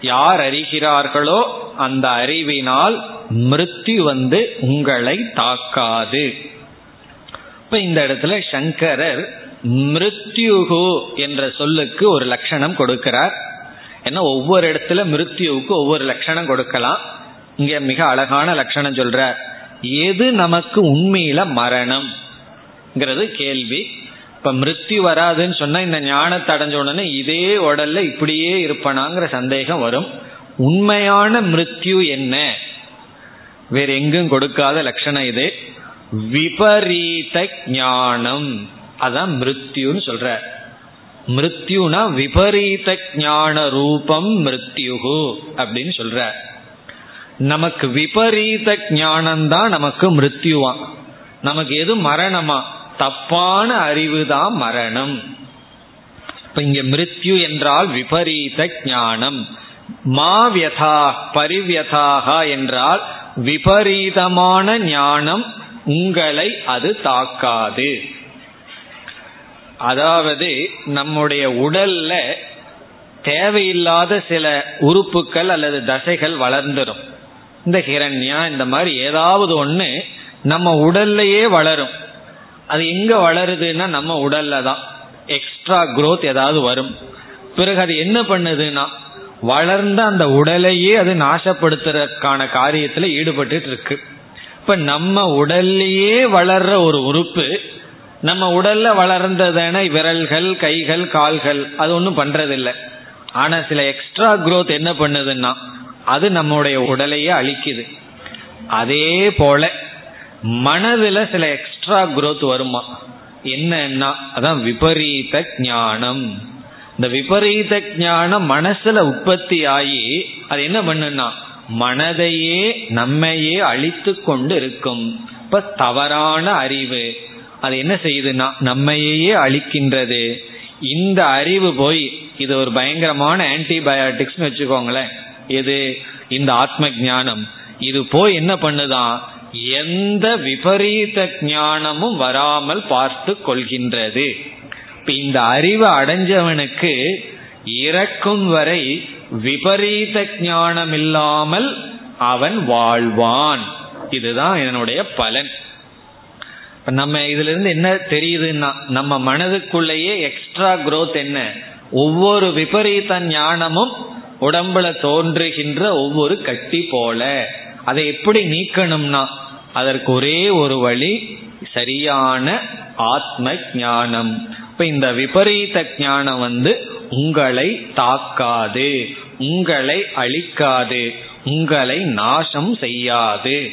யார் அறிகிறார்களோ அந்த அறிவினால் மிருத்தி வந்து உங்களை தாக்காது. இப்ப இந்த இடத்துல சங்கரர் மிருத்யுகு என்ற சொல்லுக்கு ஒரு லட்சணம் கொடுக்கிறார். ஏன்னா ஒவ்வொரு இடத்துல மிருத்யுவுக்கு ஒவ்வொரு லட்சணம் கொடுக்கலாம். இங்க மிக அழகான லட்சணம் சொல்ற எது நமக்கு உண்மையில மரணம் கேள்வி. இப்ப மிருத்தி வராதுன்னு சொன்னா இந்த ஞானத்தை அடைஞ்ச உடனே இதே உடல்ல இப்படியே இருப்பனாங்கிற சந்தேகம் வரும். உண்மையான மிருத்யு என்ன? வேற எங்கும் கொடுக்காத லட்சணம் இது. விபரீத ஞானம். அதான் மிருத்யுன்னு சொல்ற. மிருத்யுனா விபரீத ஞான ரூபம் மிருத்யுகு அப்படின்னு சொல்ற. நமக்கு விபரீத ஞானம்தான் நமக்கு மிருத்யுவா நமக்கு எது மரணமா? தப்பான அறிவு தான் மரணம். இப்ப இங்க மிருத்யு என்றால் விபரீத ஞானம். மாவியதா பரிவியதாக என்றால் விபரீதமான ஞானம் உங்களை அது தாக்காது. அதாவது நம்முடைய உடல்ல தேவையில்லாத சில உறுப்புகள் அல்லது தசைகள் வளர்ந்துடும் இந்த ஹிரண்யா இந்த மாதிரி ஏதாவது ஒன்று நம்ம உடல்லையே வளரும். அது எங்க வளருதுன்னா நம்ம உடல்ல தான். எக்ஸ்ட்ரா குரோத் ஏதாவது வரும். பிறகு அது என்ன பண்ணுதுன்னா வளர்ந்த அந்த உடலையே அது நாசப்படுத்துறதுக்கான காரியத்துல ஈடுபட்டு இருக்கு இப்ப நம்ம உடல்லையே வளர்ற ஒரு உறுப்பு நம்ம உடல்ல வளர்ந்ததான விரல்கள் கைகள் கால்கள் அது ஒன்றும் பண்றதில்லை. ஆனா சில எக்ஸ்ட்ரா குரோத் என்ன பண்ணுதுன்னா அது நம்முடைய உடலையே அழிக்குது. அதே போல மனதுல சில எக்ஸ்ட்ரா குரோத் வருமா? என்னன்னா அதான் விபரீத ஞானம். இந்த விபரீத ஞானம் மனசுல உற்பத்தி ஆகி அது என்ன பண்ணுன்னா மனதையே நம்மையே அழித்து கொண்டு இருக்கும் இப்ப தவறான அறிவு அது என்ன செய்யுதுன்னா நம்மையே அழிக்கின்றது. இந்த அறிவு போய் இது ஒரு பயங்கரமான ஆன்டிபயோட்டிக்ஸ் வச்சுக்கோங்களேன். எது? இந்த ஆத்ம ஞானம். இது போய் என்ன பண்ணுதான் எந்த விபரீத ஞானமும் வராமல் பார்த்து கொள்கின்றது. இந்த அறிவு அடைஞ்சவனுக்கு இறக்கும் வரை விபரீத ஞானம் இல்லாமல் அவன் வாழ்வான். இதுதான் என்னுடைய பலன். நம்ம இதுல இருந்து என்ன தெரியுதுன்னா நம்ம மனதுக்குள்ளேயே எக்ஸ்ட்ரா குரோத் என்ன? ஒவ்வொரு விபரீத ஞானமும் உடம்புல தோன்றுகின்ற ஒவ்வொரு கட்டி போல. அதை எப்படி நீக்கணும்னா அதற்கு ஒரே ஒரு வழி சரியான ஆத்ம ஞானம் இப்ப இந்த விபரீத ஞானம் வந்து உங்களை தாக்காது உங்களை அழிக்காது உங்களை நாசம் செய்யாது.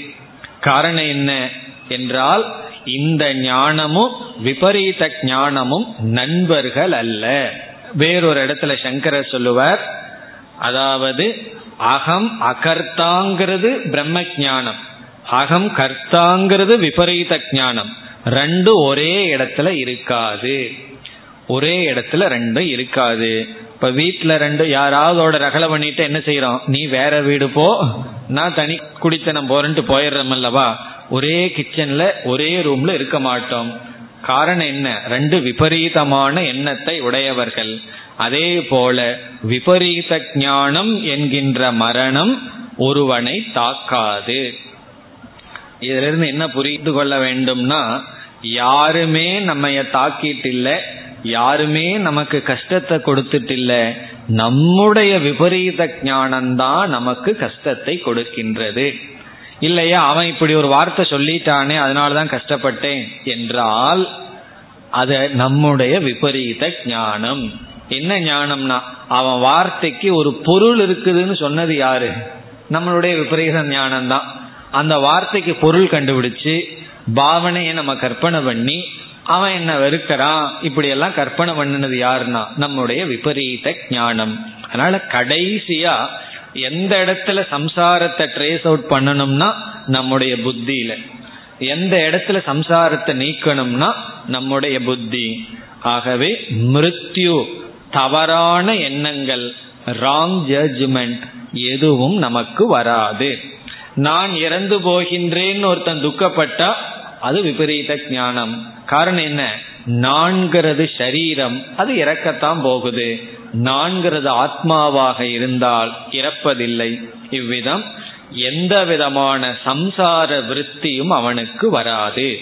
காரணம் என்ன என்றால் இந்த ஞானமும் விபரீத ஞானமும் நண்பர்கள் அல்ல. வேறொரு இடத்துல சங்கரர் சொல்லுவார் அதாவது அகம் அகர்த்தாங்கிறது பிரம்ம ஜானம் அகம் கர்த்தாங்கிறது விபரீத ஞானம் ரெண்டு ஒரே இடத்துல இருக்காது. ஒரே இடத்துல ரெண்டும் இருக்காது. இப்ப வீட்டுல ரெண்டு யாராவதோட ரகலை பண்ணிட்டு என்ன செய்யறோம் நீ வேற வீடு போ. நான் தனி குடித்தனம் போறேன்ட்டு போயிடுறோம் அல்லவா? ஒரே கிச்சன்ல ஒரே ரூம்ல இருக்க மாட்டோம். காரணம் என்ன? ரெண்டு விபரீதமான எண்ணத்தை உடையவர்கள். அதே போல விபரீத ஞானம் என்கின்ற மரணம் ஒருவனை தாக்காது. இதிலிருந்து என்ன புரிந்து கொள்ள வேண்டும்னா யாருமே நம்ம தாக்கிட்டு இல்லை யாருமே நமக்கு கஷ்டத்தை கொடுத்துட்டு இல்லை நம்முடைய விபரீத ஞானம்தான் நமக்கு கஷ்டத்தை கொடுக்கின்றது. இல்லையா அவன் இப்படி ஒரு வார்த்தை சொல்லிட்டானே அதனாலதான் கஷ்டப்பட்டேன் என்றால் அது நம்முடைய விபரீத ஞானம். என்ன ஞானம்னா அவன் வார்த்தைக்கு ஒரு பொருள் இருக்குதுன்னு சொன்னது யாரு? நம்மளுடைய விபரீத ஞானம் தான் அந்த வார்த்தைக்கு பொருள் கண்டுபிடிச்சு பாவனையை நம்ம கற்பனை பண்ணி அவன் என்ன வெறுக்கிறான்? இப்படி எல்லாம் கற்பனை பண்ணினது யாருன்னா நம்முடைய விபரீத ஞானம். அதனால கடைசியா எந்த இடத்துல சம்சாரத்தை ட்ரேஸ் அவுட் பண்ணணும்னா நம்முடைய புத்தியில. எந்த இடத்துல சம்சாரத்தை நீக்கணும்னா நம்முடைய புத்தி. ஆகவே மிருத்யு தவறான எண்ணங்கள் ராங் ஜட்ஜ்மெண்ட் எதுவும் நமக்கு வராது. நான் இறந்து போகின்றேன்னு ஒருத்தன் துக்கப்பட்டா அது விபரீத ஞானம். காரணம் என்ன? நான்கிறது சரீரம் அது இறக்கத்தான் போகுது. நான்கிறது ஆத்மாவாக இருந்தால் இறப்பதில்லை. இவ்விதம் எந்த விதமான சம்சார விற்த்தியும் அவனுக்கு வராது.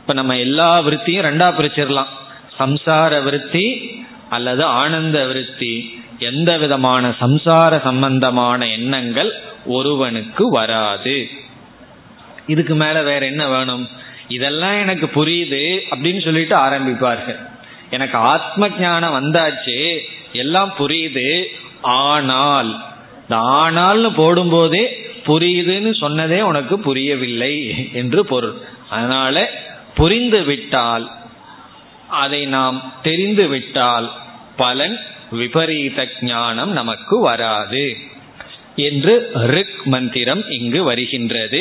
இப்ப நம்ம எல்லா விற்த்தியும் ரெண்டா பிரிச்சிடலாம் சம்சார விருத்தி அல்லது ஆனந்த விருத்தி. எந்த விதமான சம்சார சம்பந்தமான எண்ணங்கள் ஒருவனுக்கு வராது. இதுக்கு மேல வேற என்ன வேணும்? இதெல்லாம் எனக்கு புரியுது அப்படின்னு சொல்லிட்டு ஆரம்பிப்பார்கள். எனக்கு ஆத்ம ஞானம் வந்தாச்சு. எல்லாம் புரியுது. ஆனால் இந்த ஆனால்னு போடும்போதே புரியுதுன்னு சொன்னதே உனக்கு புரியவில்லை என்று பொருள். அதனால புரிந்து விட்டால் அதை நாம் தெரிந்து விட்டால் பலன் விபரீத ஞானம் நமக்கு வராது என்று ரிக் மந்திரம் இங்கு வருகின்றது.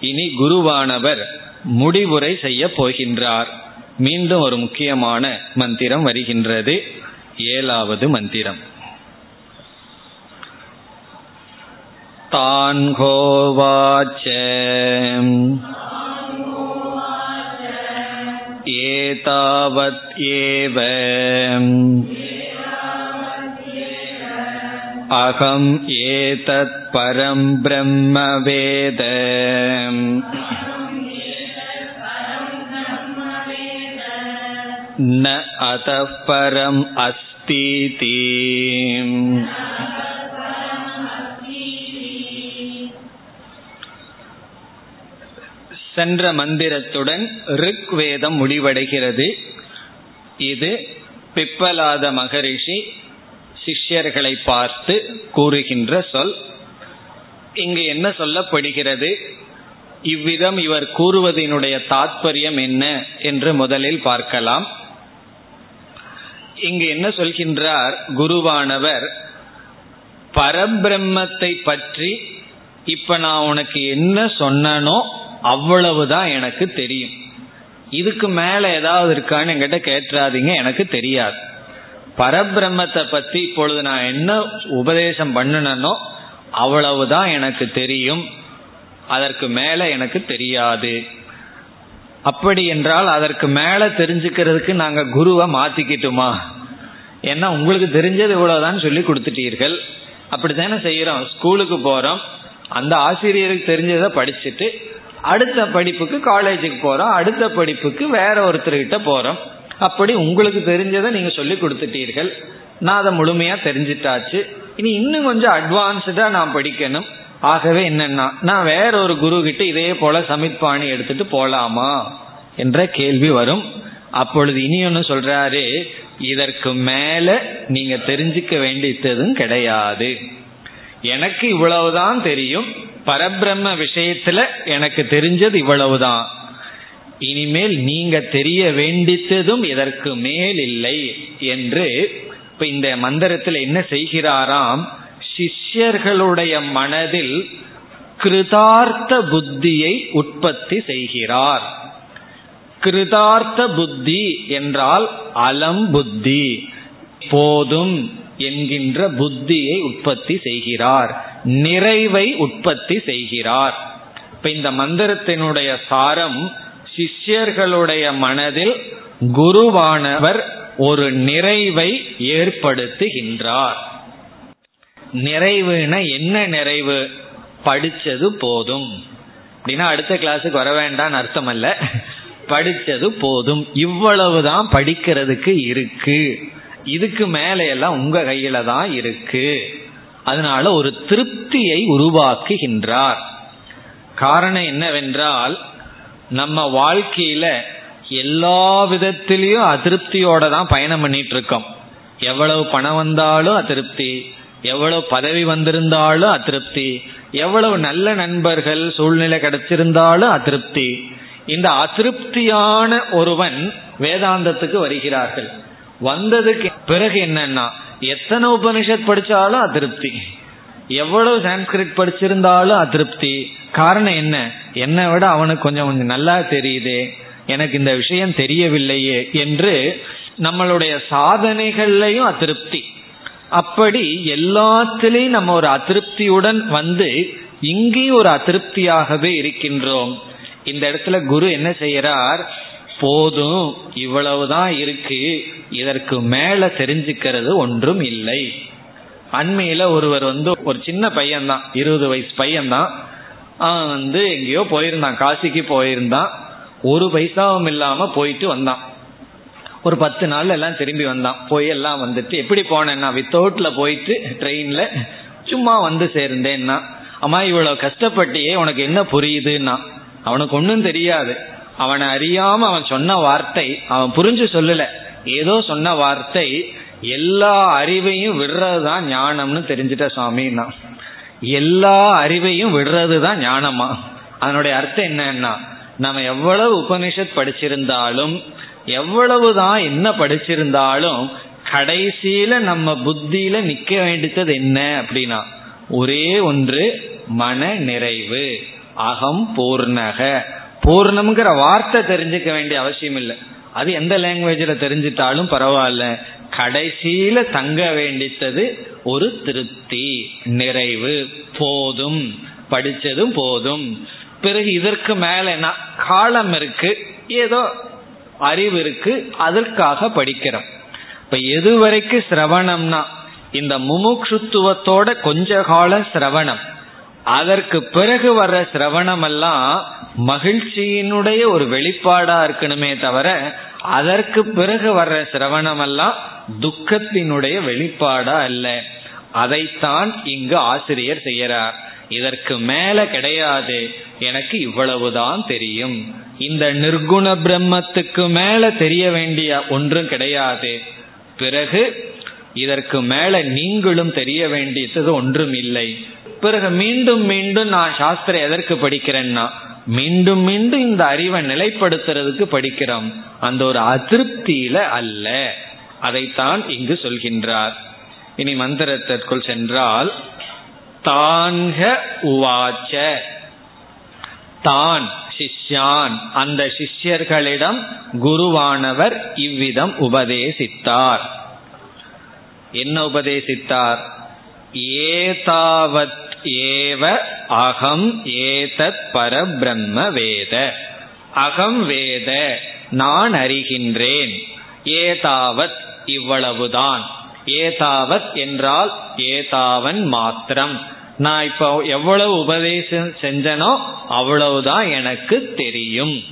இனி குருவானவர் முடிவுரை செய்ய போகின்றார். மீண்டும் ஒரு முக்கியமான மந்திரம் வருகின்றது. ஏழாவது மந்திரம் तान्होवाच एतावत् एव अहम् एतत् परं न अतः परम् अस्तीति சென்ற மந்திரத்துடன் ரிக் வேதம் முடிவடைகிறது இது பிப்பலாத மகரிஷி சிஷ்யர்களை பார்த்து கூறுகின்ற சொல் இங்கு என்ன சொல்லப்படுகிறது இவ்விதம் இவர் கூறுவதனுடைய தாத்பரியம் என்ன என்று முதலில் பார்க்கலாம் இங்கு என்ன சொல்கின்றார்? குருவானவர் பரபிரம்மத்தை பற்றி இப்ப நான் உனக்கு என்ன சொன்னனோ அவ்வளவுதான் எனக்கு தெரியும். இதுக்கு மேல ஏதாவது இருக்கான்னு என்கிட்ட கேட்டுறாதீங்க எனக்கு தெரியாது. பரபிரம்மத்தை பத்தி இப்பொழுது நான் என்ன உபதேசம் பண்ணனோ அவ்வளவுதான் எனக்கு தெரியும். அதற்கு மேல எனக்கு தெரியாது. அப்படி என்றால் அதற்கு மேல தெரிஞ்சுக்கிறதுக்கு நாங்க குருவை மாத்திக்கிட்டுமா? ஏன்னா உங்களுக்கு தெரிஞ்சது இவ்வளவுதான் சொல்லி கொடுத்துட்டீர்கள். அப்படித்தானே செய்யறோம். ஸ்கூலுக்கு போறோம். அந்த ஆசிரியருக்கு தெரிஞ்சதை படிச்சுட்டு அடுத்த படிப்புக்கு காலேஜுக்கு போறோம். அடுத்த படிப்புக்கு வேற ஒருத்தர்கிட்ட போறோம். அப்படி உங்களுக்கு தெரிஞ்சதை நீங்க சொல்லி கொடுத்துட்டீர்கள். நான் அதை முழுமையா தெரிஞ்சிட்டாச்சு. இனி இன்னும் கொஞ்சம் அட்வான்ஸ்டா நான் படிக்கணும். ஆகவே என்னன்னா நான் வேற ஒரு குரு கிட்ட இதே போல சமித்பாணி எடுத்துட்டு போலாமா என்ற கேள்வி வரும். அப்பொழுது இனி ஒன்று சொல்றாரு இதற்கு மேல நீங்க தெரிஞ்சுக்க வேண்டியதும் கிடையாது. எனக்கு இவ்வளவுதான் தெரியும். பரபிரம்ம விஷயத்துல எனக்கு தெரிஞ்சது இவ்வளவுதான். இனிமேல் நீங்க தெரிய வேண்டித்ததும் இதற்கு மேல் இல்லை என்று இப்ப இந்த மந்திரத்தில் என்ன செய்கிறாராம்? சிஷ்யர்களுடைய மனதில் கிருதார்த்த புத்தியை உற்பத்தி செய்கிறார். கிருதார்த்த புத்தி என்றால் அலம் புத்தி போதும் என்கின்ற புத்தியை உற்பத்தி செய்கிறார் நிறைவை உற்பத்தி செய்கிறார். இப்ப இந்த மந்திரத்தினுடைய சாரம் சிஷ்யர்களுடைய மனதில் குருவானவர் ஒரு நிறைவை ஏற்படுத்துகின்றார். நிறைவுனா என்ன நிறைவு? படிச்சது போதும். அப்படின்னா அடுத்த கிளாஸுக்கு வர வேண்டாம்னு அர்த்தம் அல்ல படிச்சது போதும். இவ்வளவுதான் படிக்கிறதுக்கு இருக்கு. இதுக்கு மேல எல்லாம் உங்க கையில தான் இருக்கு. அதனால ஒரு திருப்தியை உருவாக்குகின்றார். காரணம் என்னவென்றால் நம்ம வாழ்க்கையில எல்லா விதத்திலையும் அதிருப்தியோட தான் பயணம் பண்ணிட்டு இருக்கோம். எவ்வளவு பணம் வந்தாலும் அதிருப்தி எவ்வளவு பதவி வந்திருந்தாலும் அதிருப்தி. எவ்வளவு நல்ல நண்பர்கள் சூழ்நிலை கிடைச்சிருந்தாலும் அதிருப்தி. இந்த அதிருப்தியான ஒருவன் வேதாந்தத்துக்கு வருகிறார்கள். வந்ததுக்கு பிறகு என்னன்னா எத்தனை உபனிஷத் படிச்சாலும் அதிருப்தி. எவ்வளவு சான்ஸ்கிரிட் படிச்சிருந்தாலும் அதிருப்தி. காரணம் என்ன? என்னை விட அவனுக்கு கொஞ்சம் கொஞ்சம் நல்லா தெரியுதே. எனக்கு இந்த விஷயம் தெரியவில்லையே என்று நம்மளுடைய சாதனைகள்லையும் அதிருப்தி. அப்படி எல்லாத்திலையும் நம்ம ஒரு அதிருப்தியுடன் வந்து இங்கேயும் ஒரு அதிருப்தியாகவே இருக்கின்றோம். இந்த இடத்துல குரு என்ன செய்யறார் போதும் இவ்வளவுதான் இருக்கு. இதற்கு மேல தெரிஞ்சுக்கிறது ஒன்றும் இல்லை. அண்மையில ஒருவர் வந்து ஒரு சின்ன பையன்தான் இருபது வயசு பையன்தான். அவன் வந்து எங்கேயோ போயிருந்தான் காசிக்கு போயிருந்தான். ஒரு பைசாவும் இல்லாம போயிட்டு வந்தான். ஒரு பத்து நாள் எல்லாம் திரும்பி வந்தான். போய் எல்லாம் வந்துட்டு எப்படி போனேன்னா வித்தவுட்ல போயிட்டு ட்ரெயின்ல சும்மா வந்து சேர்ந்தேன்னா அம்மா இவ்வளவு கஷ்டப்பட்டியே உனக்கு என்ன புரியுதுன்னா? அவனுக்கு ஒன்றும் தெரியாது. அவனை அறியாம அவன் சொன்ன வார்த்தை அவன் புரிஞ்சு சொல்லல. ஏதோ சொன்ன வார்த்தை எல்லா அறிவையும் விடுறதுதான் ஞானம்னு தெரிஞ்சுட்ட சுவாமின்னா. எல்லா அறிவையும் விடுறது தான் ஞானமா? அதனுடைய அர்த்தம் என்னன்னா நம்ம எவ்வளவு உபனிஷத் படிச்சிருந்தாலும் எவ்வளவுதான் என்ன படிச்சிருந்தாலும் கடைசியில நம்ம புத்தியில நிக்க வேண்டியது என்ன அப்படின்னா ஒரே ஒன்று மன நிறைவு. அகம் பூர்ணக. பூர்ணம்ங்கிற வார்த்தை தெரிஞ்சுக்க வேண்டிய அவசியம் இல்லை. அது எந்த லாங்குவேஜில் தெரிஞ்சிட்டாலும் பரவாயில்ல. கடைசியில தங்க வேண்டித்தது ஒரு திருப்தி நிறைவு. போதும். படிச்சதும் போதும். பிறகு இதற்கு மேல என்ன காலம் இருக்கு. ஏதோ அறிவு இருக்கு அதற்காக படிக்கிறோம். இப்ப எது வரைக்கும் சிரவணம்னா இந்த முமுட்சுத்துவத்தோட கொஞ்ச கால சிரவணம். அதற்கு பிறகு வர்ற சிரவணம் எல்லாம் மகிழ்ச்சியினுடைய ஒரு வெளிப்பாடா இருக்கணுமே தவிர அதற்கு பிறகு வர்ற சிரவணம் எல்லாம் துக்கத்தினுடைய வெளிப்பாடா அல்ல. அதைத்தான் இங்கு ஆசிரியர் செய்யறார் இதற்கு மேல கிடையாது. எனக்கு இவ்வளவுதான் தெரியும். இந்த நிர்குண பிரம்மத்துக்கு மேல தெரிய வேண்டிய ஒன்றும் கிடையாது. பிறகு இதற்கு மேல நீங்களும் தெரிய வேண்டியது ஒன்றும் இல்லை. பிறகு மீண்டும் மீண்டும் நான் சாஸ்திரம் எதற்கு படிக்கிறேன்னா மீண்டும் மீண்டும் இந்த அறிவை நிலைப்படுத்துறதுக்கு படிக்கிறோம். அந்த ஒரு அதிருப்தியில அல்ல. அதைத்தான் இங்கு சொல்கின்றார். இனி மந்திரத்திற்குள் சென்றால் தான்க உவாச்ச. தான் சிஷ்யான். அந்த சிஷ்யர்களிடம் குருவானவர் இவ்விதம் உபதேசித்தார். என்ன உபதேசித்தார்? ஏதாவத் ஏவ அகம் ஏதத் பரபிரம்ம வேத. அகம் வேத நான் அறிகின்றேன். ஏதாவத் இவ்வளவுதான். ஏதாவத் என்றால் ஏதாவன் மாத்திரம். நான் இப்போ எவ்வளவு உபதேசம் செஞ்சனோ அவ்வளவுதான் எனக்கு தெரியும்.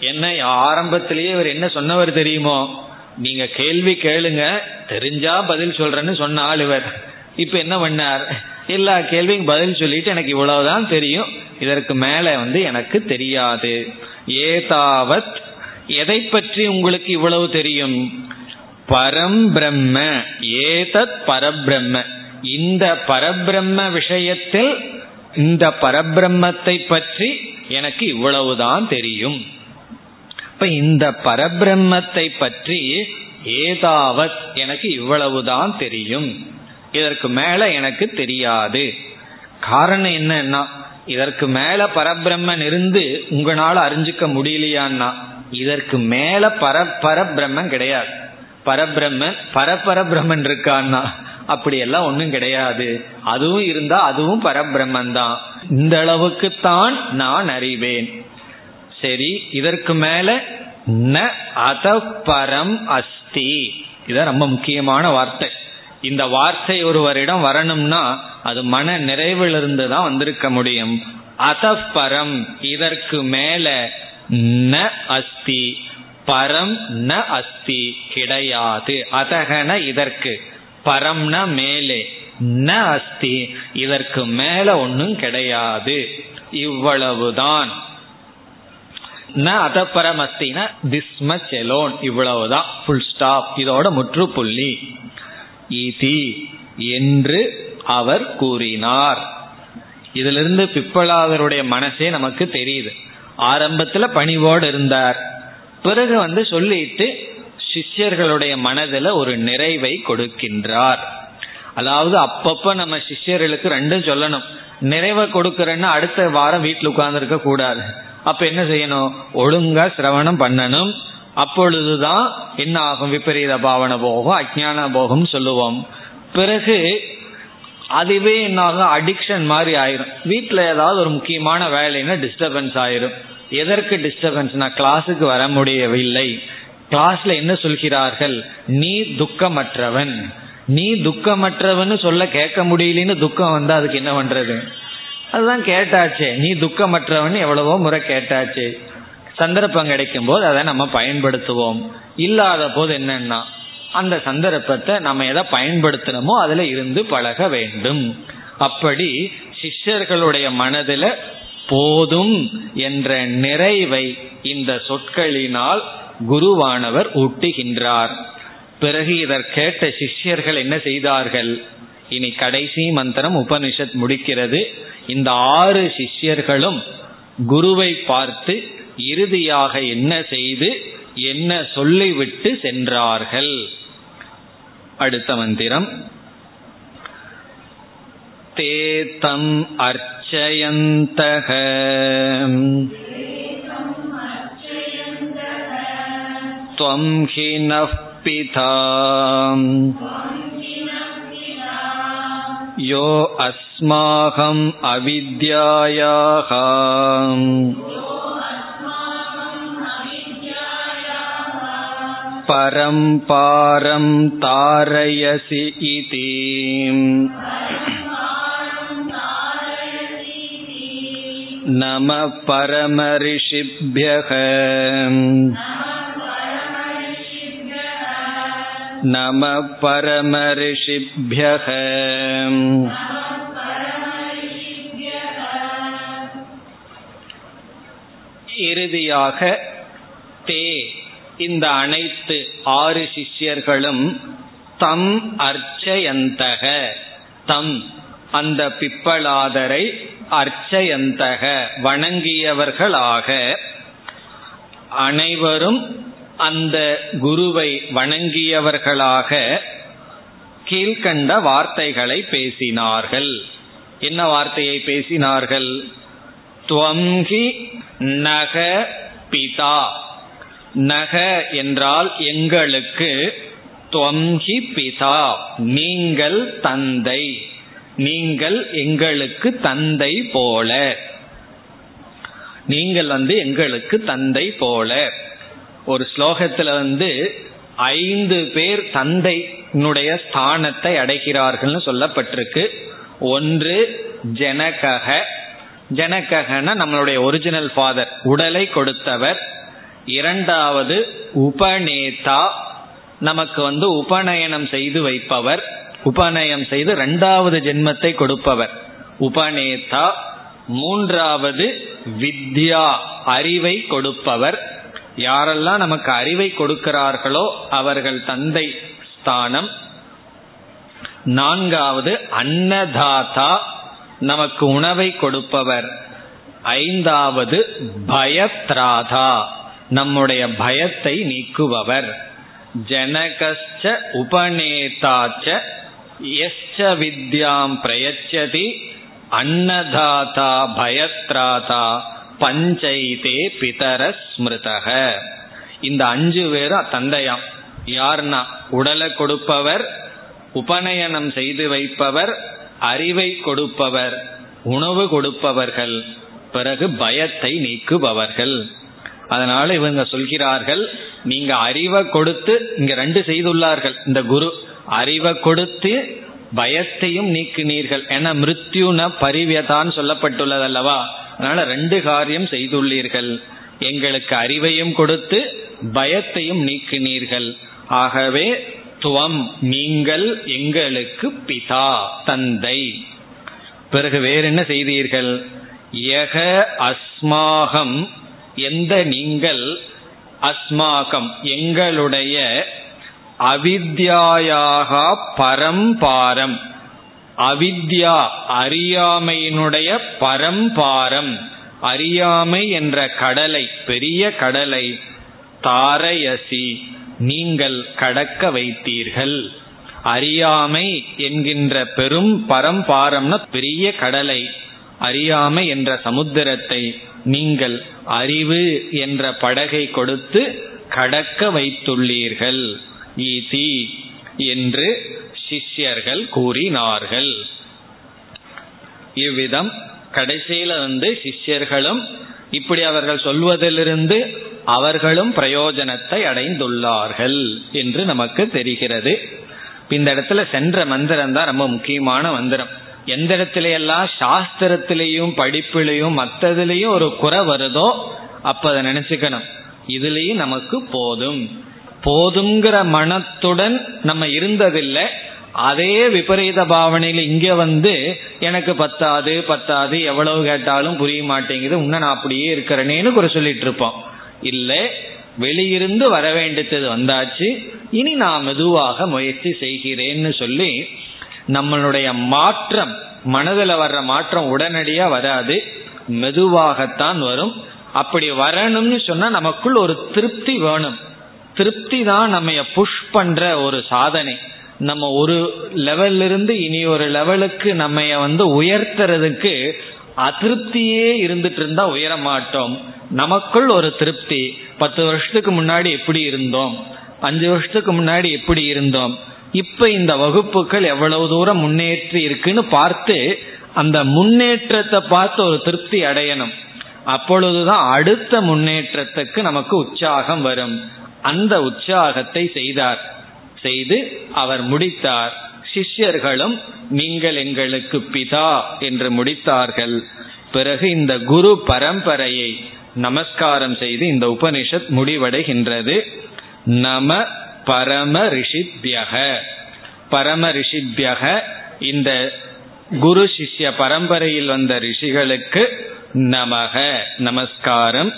என்ன ஆரம்பத்திலேயே இவர் என்ன சொன்னவர் தெரியுமோ? நீங்க கேள்வி கேளுங்க தெரிஞ்சா பதில் சொல்றேன்னு சொன்ன ஆள் இவர். இப்ப என்ன பண்ணார்? எல்லா கேள்வியும் பதில் சொல்லிட்டு எனக்கு இவ்வளவுதான் தெரியும். இதற்கு மேல வந்து எனக்கு தெரியாது. ஏதாவத் எதை பற்றி உங்களுக்கு இவ்வளவு தெரியும்? பரம் பிரம்ம. ஏதத் பரபிரம்ம. இந்த பரபிரம்ம விஷயத்தில் இந்த பரபிரம்மத்தை பற்றி எனக்கு இவ்வளவுதான் தெரியும். இப்ப இந்த பரபிரம்மத்தை பற்றி ஏதாவத் எனக்கு இவ்வளவுதான் தெரியும். இதற்கு மேல எனக்கு தெரியாது. காரணம் என்னன்னா இதற்கு மேல பரபிரம்மன் இருந்து உங்களால அறிஞ்சுக்க முடியலையான்னா இதற்கு மேல பர பரபிரம்மன் கிடையாது. பரபிரம்மன் பரபரபிரம்மன் இருக்கான்னா அப்படியெல்லாம் ஒன்றும் கிடையாது. அதுவும் இருந்தா அதுவும் பரபிரம்மன் தான் இந்த அளவுக்கு தான் நான் அறிவேன். சரி இதற்கு மேல ந அத பரம் அஸ்தி. இதான் ரொம்ப முக்கியமான வார்த்தை. இந்த வார்த்தை ஒருவரிடம் வரணும்னா அது மன நிறைவிலிருந்து தான் வந்திருக்க முடியும். அத பரம் இதற்கு மேல ந அஸ்தி. பரம் ந அஸ்தி கிடையாது. அதகன இதற்கு. பரம்னா மேலே. ந அஸ்தி. இதற்கு மேல ஒன்றும் கிடையாது. இவ்வளவுதான். ந அதப்பரம் அஸ்தினா திஸ்ம செலோன். இவ்வளவுதான். ஃபுல் ஸ்டாப் இதோட முற்றுப்புள்ளி. இதி. என்று அவர் கூறினார். இதிலிருந்து பிப்பலாதருடைய மனசே நமக்கு தெரியுது. ஆரம்பத்துல பணிவோடு இருந்தார். பிறகு வந்து சொல்லிட்டு சிஷ்யர்களுடைய மனதில் ஒரு நிறைவை கொடுக்கின்றார். அதாவது அப்பப்ப நம்ம சிஷ்யர்களுக்கு ரெண்டும் சொல்லணும். நிறைவை கொடுக்கறேன்னா அடுத்த வாரம் வீட்டில் உட்கார்ந்துருக்க கூடாது. அப்ப என்ன செய்யணும்? ஒழுங்கா சிரவணம் பண்ணணும். அப்பொழுதுதான் என்ன ஆகும்? விபரீத பாவனை போகும் அஜான போகும் சொல்லுவோம். பிறகு அதுவே என்ன ஆகும்? அடிக்ஷன் மாதிரி ஆயிரும். வீட்டில் ஏதாவது ஒரு முக்கியமான வேலைன்னா டிஸ்டர்பன்ஸ் ஆயிரும். எதற்கு டிஸ்டர்பன்ஸ்னா கிளாஸுக்கு வர முடியவில்லை. கிளாஸ்ல என்ன சொல்கிறார்கள்? நீ துக்கமற்றவன். நீ துக்கமற்றவன் சொல்ல கேட்க முடியலன்னு துக்கம் வந்தா அதுக்கு என்ன பண்றது? அதுதான் கேட்டாச்சே. நீ துக்கமற்றவன் எவ்வளவோ முறை கேட்டாச்சு. சந்தர்ப்பம் கிடைக்கும் போது அதை நம்ம பயன்படுத்துவோம். இல்லாத போது என்னன்னா அந்த சந்தர்ப்பத்தை நம்ம எதை பயன்படுத்தணுமோ அதுல இருந்து பழக வேண்டும். அப்படி சிஷ்யர்களுடைய மனதில் போதும் என்ற நிறைவை இந்த சொற்களினால் குருவானவர் ஊட்டுகின்றார். பிறகு இதற் கேட்ட சிஷ்யர்கள் என்ன செய்தார்கள்? இனி கடைசி மந்திரம் உபனிஷத் முடிக்கிறது. இந்த ஆறு சிஷ்யர்களும் குருவை பார்த்து இறுதியாக என்ன செய்து என்ன சொல்லிவிட்டு சென்றார்கள். அடுத்த மந்திரம். தேதம் அர்ச்சயந்தக. त्वं हि नः पिता यो अस्माकम् अविद्यायाः परं पारं तारयसि इति नमः परमऋषिभ्यः நம பரமரிஷிபியக. இறுதியாக தே இந்த அனைத்து ஆறு சிஷ்யர்களும் தம் அர்ச்சயந்தக. தம் அந்த பிப்பலாதரை அர்ச்சயந்தக. வணங்கியவர்களாக அனைவரும் அந்த குருவை வணங்கியவர்களாக கீழ்கண்ட வார்த்தைகளை பேசினார்கள். என்ன வார்த்தையை பேசினார்கள்? துவங்கி நக பிதா. நக என்றால் எங்களுக்கு துவங்கி பிதா. நீங்கள் தந்தை. நீங்கள் எங்களுக்கு தந்தை போல. நீங்கள் வந்து எங்களுக்கு தந்தை போல. ஒரு ஸ்லோகத்துல வந்து ஐந்து பேர் தந்தையினுடைய ஸ்தானத்தை அடைகிறார்கள்னு சொல்லப்பட்டிருக்கு. ஒன்று ஜனகக. ஜனககன நம்மளுடைய ஒரிஜினல் ஃபாதர் உடலை கொடுத்தவர். இரண்டாவது உபநேதா. நமக்கு வந்து உபநயனம் செய்து வைப்பவர். உபநயம் செய்து இரண்டாவது ஜென்மத்தை கொடுப்பவர். உபநேதா. மூன்றாவது வித்யா அறிவை கொடுப்பவர். யாரெல்லாம் நமக்கு அறிவை கொடுக்கிறார்களோ அவர்கள் தந்தை ஸ்தானம். நான்காவது அன்னதாதா நமக்கு உணவை கொடுப்பவர். ஐந்தாவது பயத்ராதா நம்முடைய பயத்தை நீக்குபவர். ஜனகச்ச உபநேதாச்ச எஸ்ச வித்யாம் பிரயச்சதி அன்னதாதா பயத்ராதா. பஞ்சைதே பிதர ஸ்மிருதக. இந்த அஞ்சு பேரும் தந்தையாம் யார்னா? உடலை கொடுப்பவர் உபநயனம் செய்து வைப்பவர் அறிவை கொடுப்பவர் உணவு கொடுப்பவர்கள் பிறகு பயத்தை நீக்குபவர்கள். அதனால இவங்க சொல்கிறார்கள் நீங்க அறிவை கொடுத்து இங்க ரெண்டு செய்துள்ளார்கள். இந்த குரு அறிவை கொடுத்து பயத்தையும் நீக்கினீர்கள். என மிருத்யுன பரிவியதான் சொல்லப்பட்டுள்ளது அல்லவா அதனால ரெண்டு காரியம் செய்துள்ளீர்கள். எங்களுக்கு அறிவையும் கொடுத்து பயத்தையும் நீக்கினீர்கள். ஆகவே துவம் நீங்கள் எங்களுக்கு பிதா தந்தை. பிறகு வேற என்ன செய்தீர்கள்? யக அஸ்மாகம் எந்த நீங்கள் அஸ்மாகம் எங்களுடைய அவித்யாயாக பரம்பாரம். அவித்யா அறியாமையினுடைய பரம்பாரம். அறியாமை என்ற கடலை பெரிய கடலை தாரயசி நீங்கள் கடக்க வைத்தீர்கள். அறியாமை என்கின்ற பெரும் பரம்பாரம்னா பெரிய கடலை அறியாமை என்ற சமுத்திரத்தை நீங்கள் அறிவு என்ற படகை கொடுத்து கடக்க வைத்துள்ளீர்கள். ஈதி என்று சிஷ்யர்கள் கூறினார்கள். இவ்விதம் கடைசியில வந்து சிஷ்யர்களும் இப்படி அவர்கள் சொல்வதிலிருந்து அவர்களும் பிரயோஜனத்தை அடைந்துள்ளார்கள் என்று நமக்கு தெரிகிறது. இந்த இடத்துல சென்ற மந்திரம் தான் ரொம்ப முக்கியமான மந்திரம். எந்த இடத்துல எல்லாம் சாஸ்திரத்திலையும் படிப்பிலையும் மற்றதுலேயும் ஒரு குறை வருதோ அப்ப அதை நினைச்சுக்கணும். இதுலயும் நமக்கு போதும். போதுங்கிற மனத்துடன் நம்ம இருந்ததில்லை அதே விபரீத பாவனையில் இங்க வந்து எனக்கு பத்தாது பத்தாது எவ்வளவு கேட்டாலும் புரிய மாட்டேங்குது உன்ன நான் அப்படியே இருக்கிறேனேன்னு குறை சொல்லிட்டு இருப்போம். இல்லை வெளியிருந்து வர வேண்டியது வந்தாச்சு இனி நான் மெதுவாக முயற்சி செய்கிறேன்னு சொல்லி நம்மளுடைய மாற்றம் மனதில் வர்ற மாற்றம் உடனடியா வராது மெதுவாகத்தான் வரும். அப்படி வரணும்னு சொன்னா நமக்குள் ஒரு திருப்தி வேணும். திருப்தி தான் நம்ம புஷ் பண்ற ஒரு சாதனை. நம்ம ஒரு லெவல்ல இருந்து இனி ஒரு லெவலுக்கு நம்ம வந்து உயர்த்துறதுக்கு அதிருப்தியே இருந்துட்டு இருந்தா உயர மாட்டோம். நமக்குள் ஒரு திருப்தி. பத்து வருஷத்துக்கு முன்னாடி எப்படி இருந்தோம்? அஞ்சு வருஷத்துக்கு முன்னாடி எப்படி இருந்தோம்? இப்ப இந்த வகுப்புகள் எவ்வளவு தூரம் முன்னேற்றி இருக்குன்னு பார்த்து அந்த முன்னேற்றத்தை பார்த்து ஒரு திருப்தி அடையணும். அப்பொழுதுதான் அடுத்த முன்னேற்றத்துக்கு நமக்கு உற்சாகம் வரும். அந்த உற்சாகத்தை செய்தார். செய்து அவர் முடித்தார். சிஷ்யர்களும் நீங்கள் எங்களுக்கு பிதா என்று முடித்தார்கள். பிறகு இந்த குரு பரம்பரையை நமஸ்காரம் செய்து இந்த உபனிஷத் முடிவடைகின்றது. நம பரம ரிஷித்யக பரம ரிஷித்யக இந்த குரு சிஷ்ய பரம்பரையில் வந்த ரிஷிகளுக்கு நமக. நமஸ்காரம்.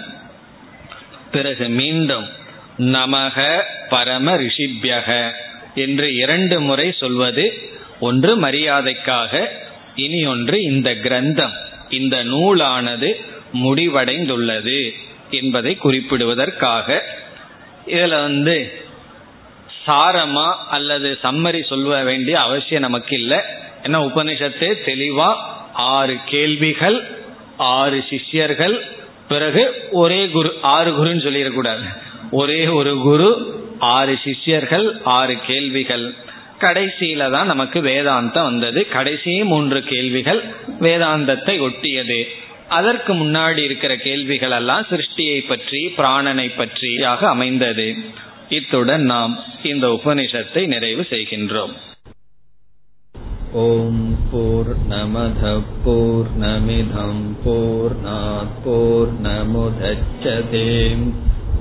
பிறகு மீண்டும் நமக பரம ரிஷிபியக என்று இரண்டு முறை சொல்வது ஒன்று மரியாதைக்காக இனி ஒன்று இந்த கிரந்தம் இந்த நூலானது முடிவடைந்துள்ளது என்பதை குறிப்பிடுவதற்காக. இதில் வந்து சாரமா அல்லது சம்மரி சொல்ல வேண்டிய அவசியம் நமக்கு இல்லை ஏன்னா உபனிஷத்து தெளிவா ஆறு கேள்விகள் ஆறு சிஷ்யர்கள் பிறகு ஒரே குரு ஆறு குருன்னு சொல்லிடக்கூடாது. ஒரே ஒரு குரு ஆறு சிஷ்யர்கள் ஆறு கேள்விகள். கடைசியில தான் நமக்கு வேதாந்தம் வந்தது. கடைசி மூன்று கேள்விகள் வேதாந்தத்தை ஒட்டியது. அதற்கு முன்னாடி இருக்கிற கேள்விகள் எல்லாம் சிருஷ்டியை பற்றி பிராணனை பற்றியாக அமைந்தது. இத்துடன் நாம் இந்த உபனிஷத்தை நிறைவு செய்கின்றோம். ஓம் போர் நமத போர்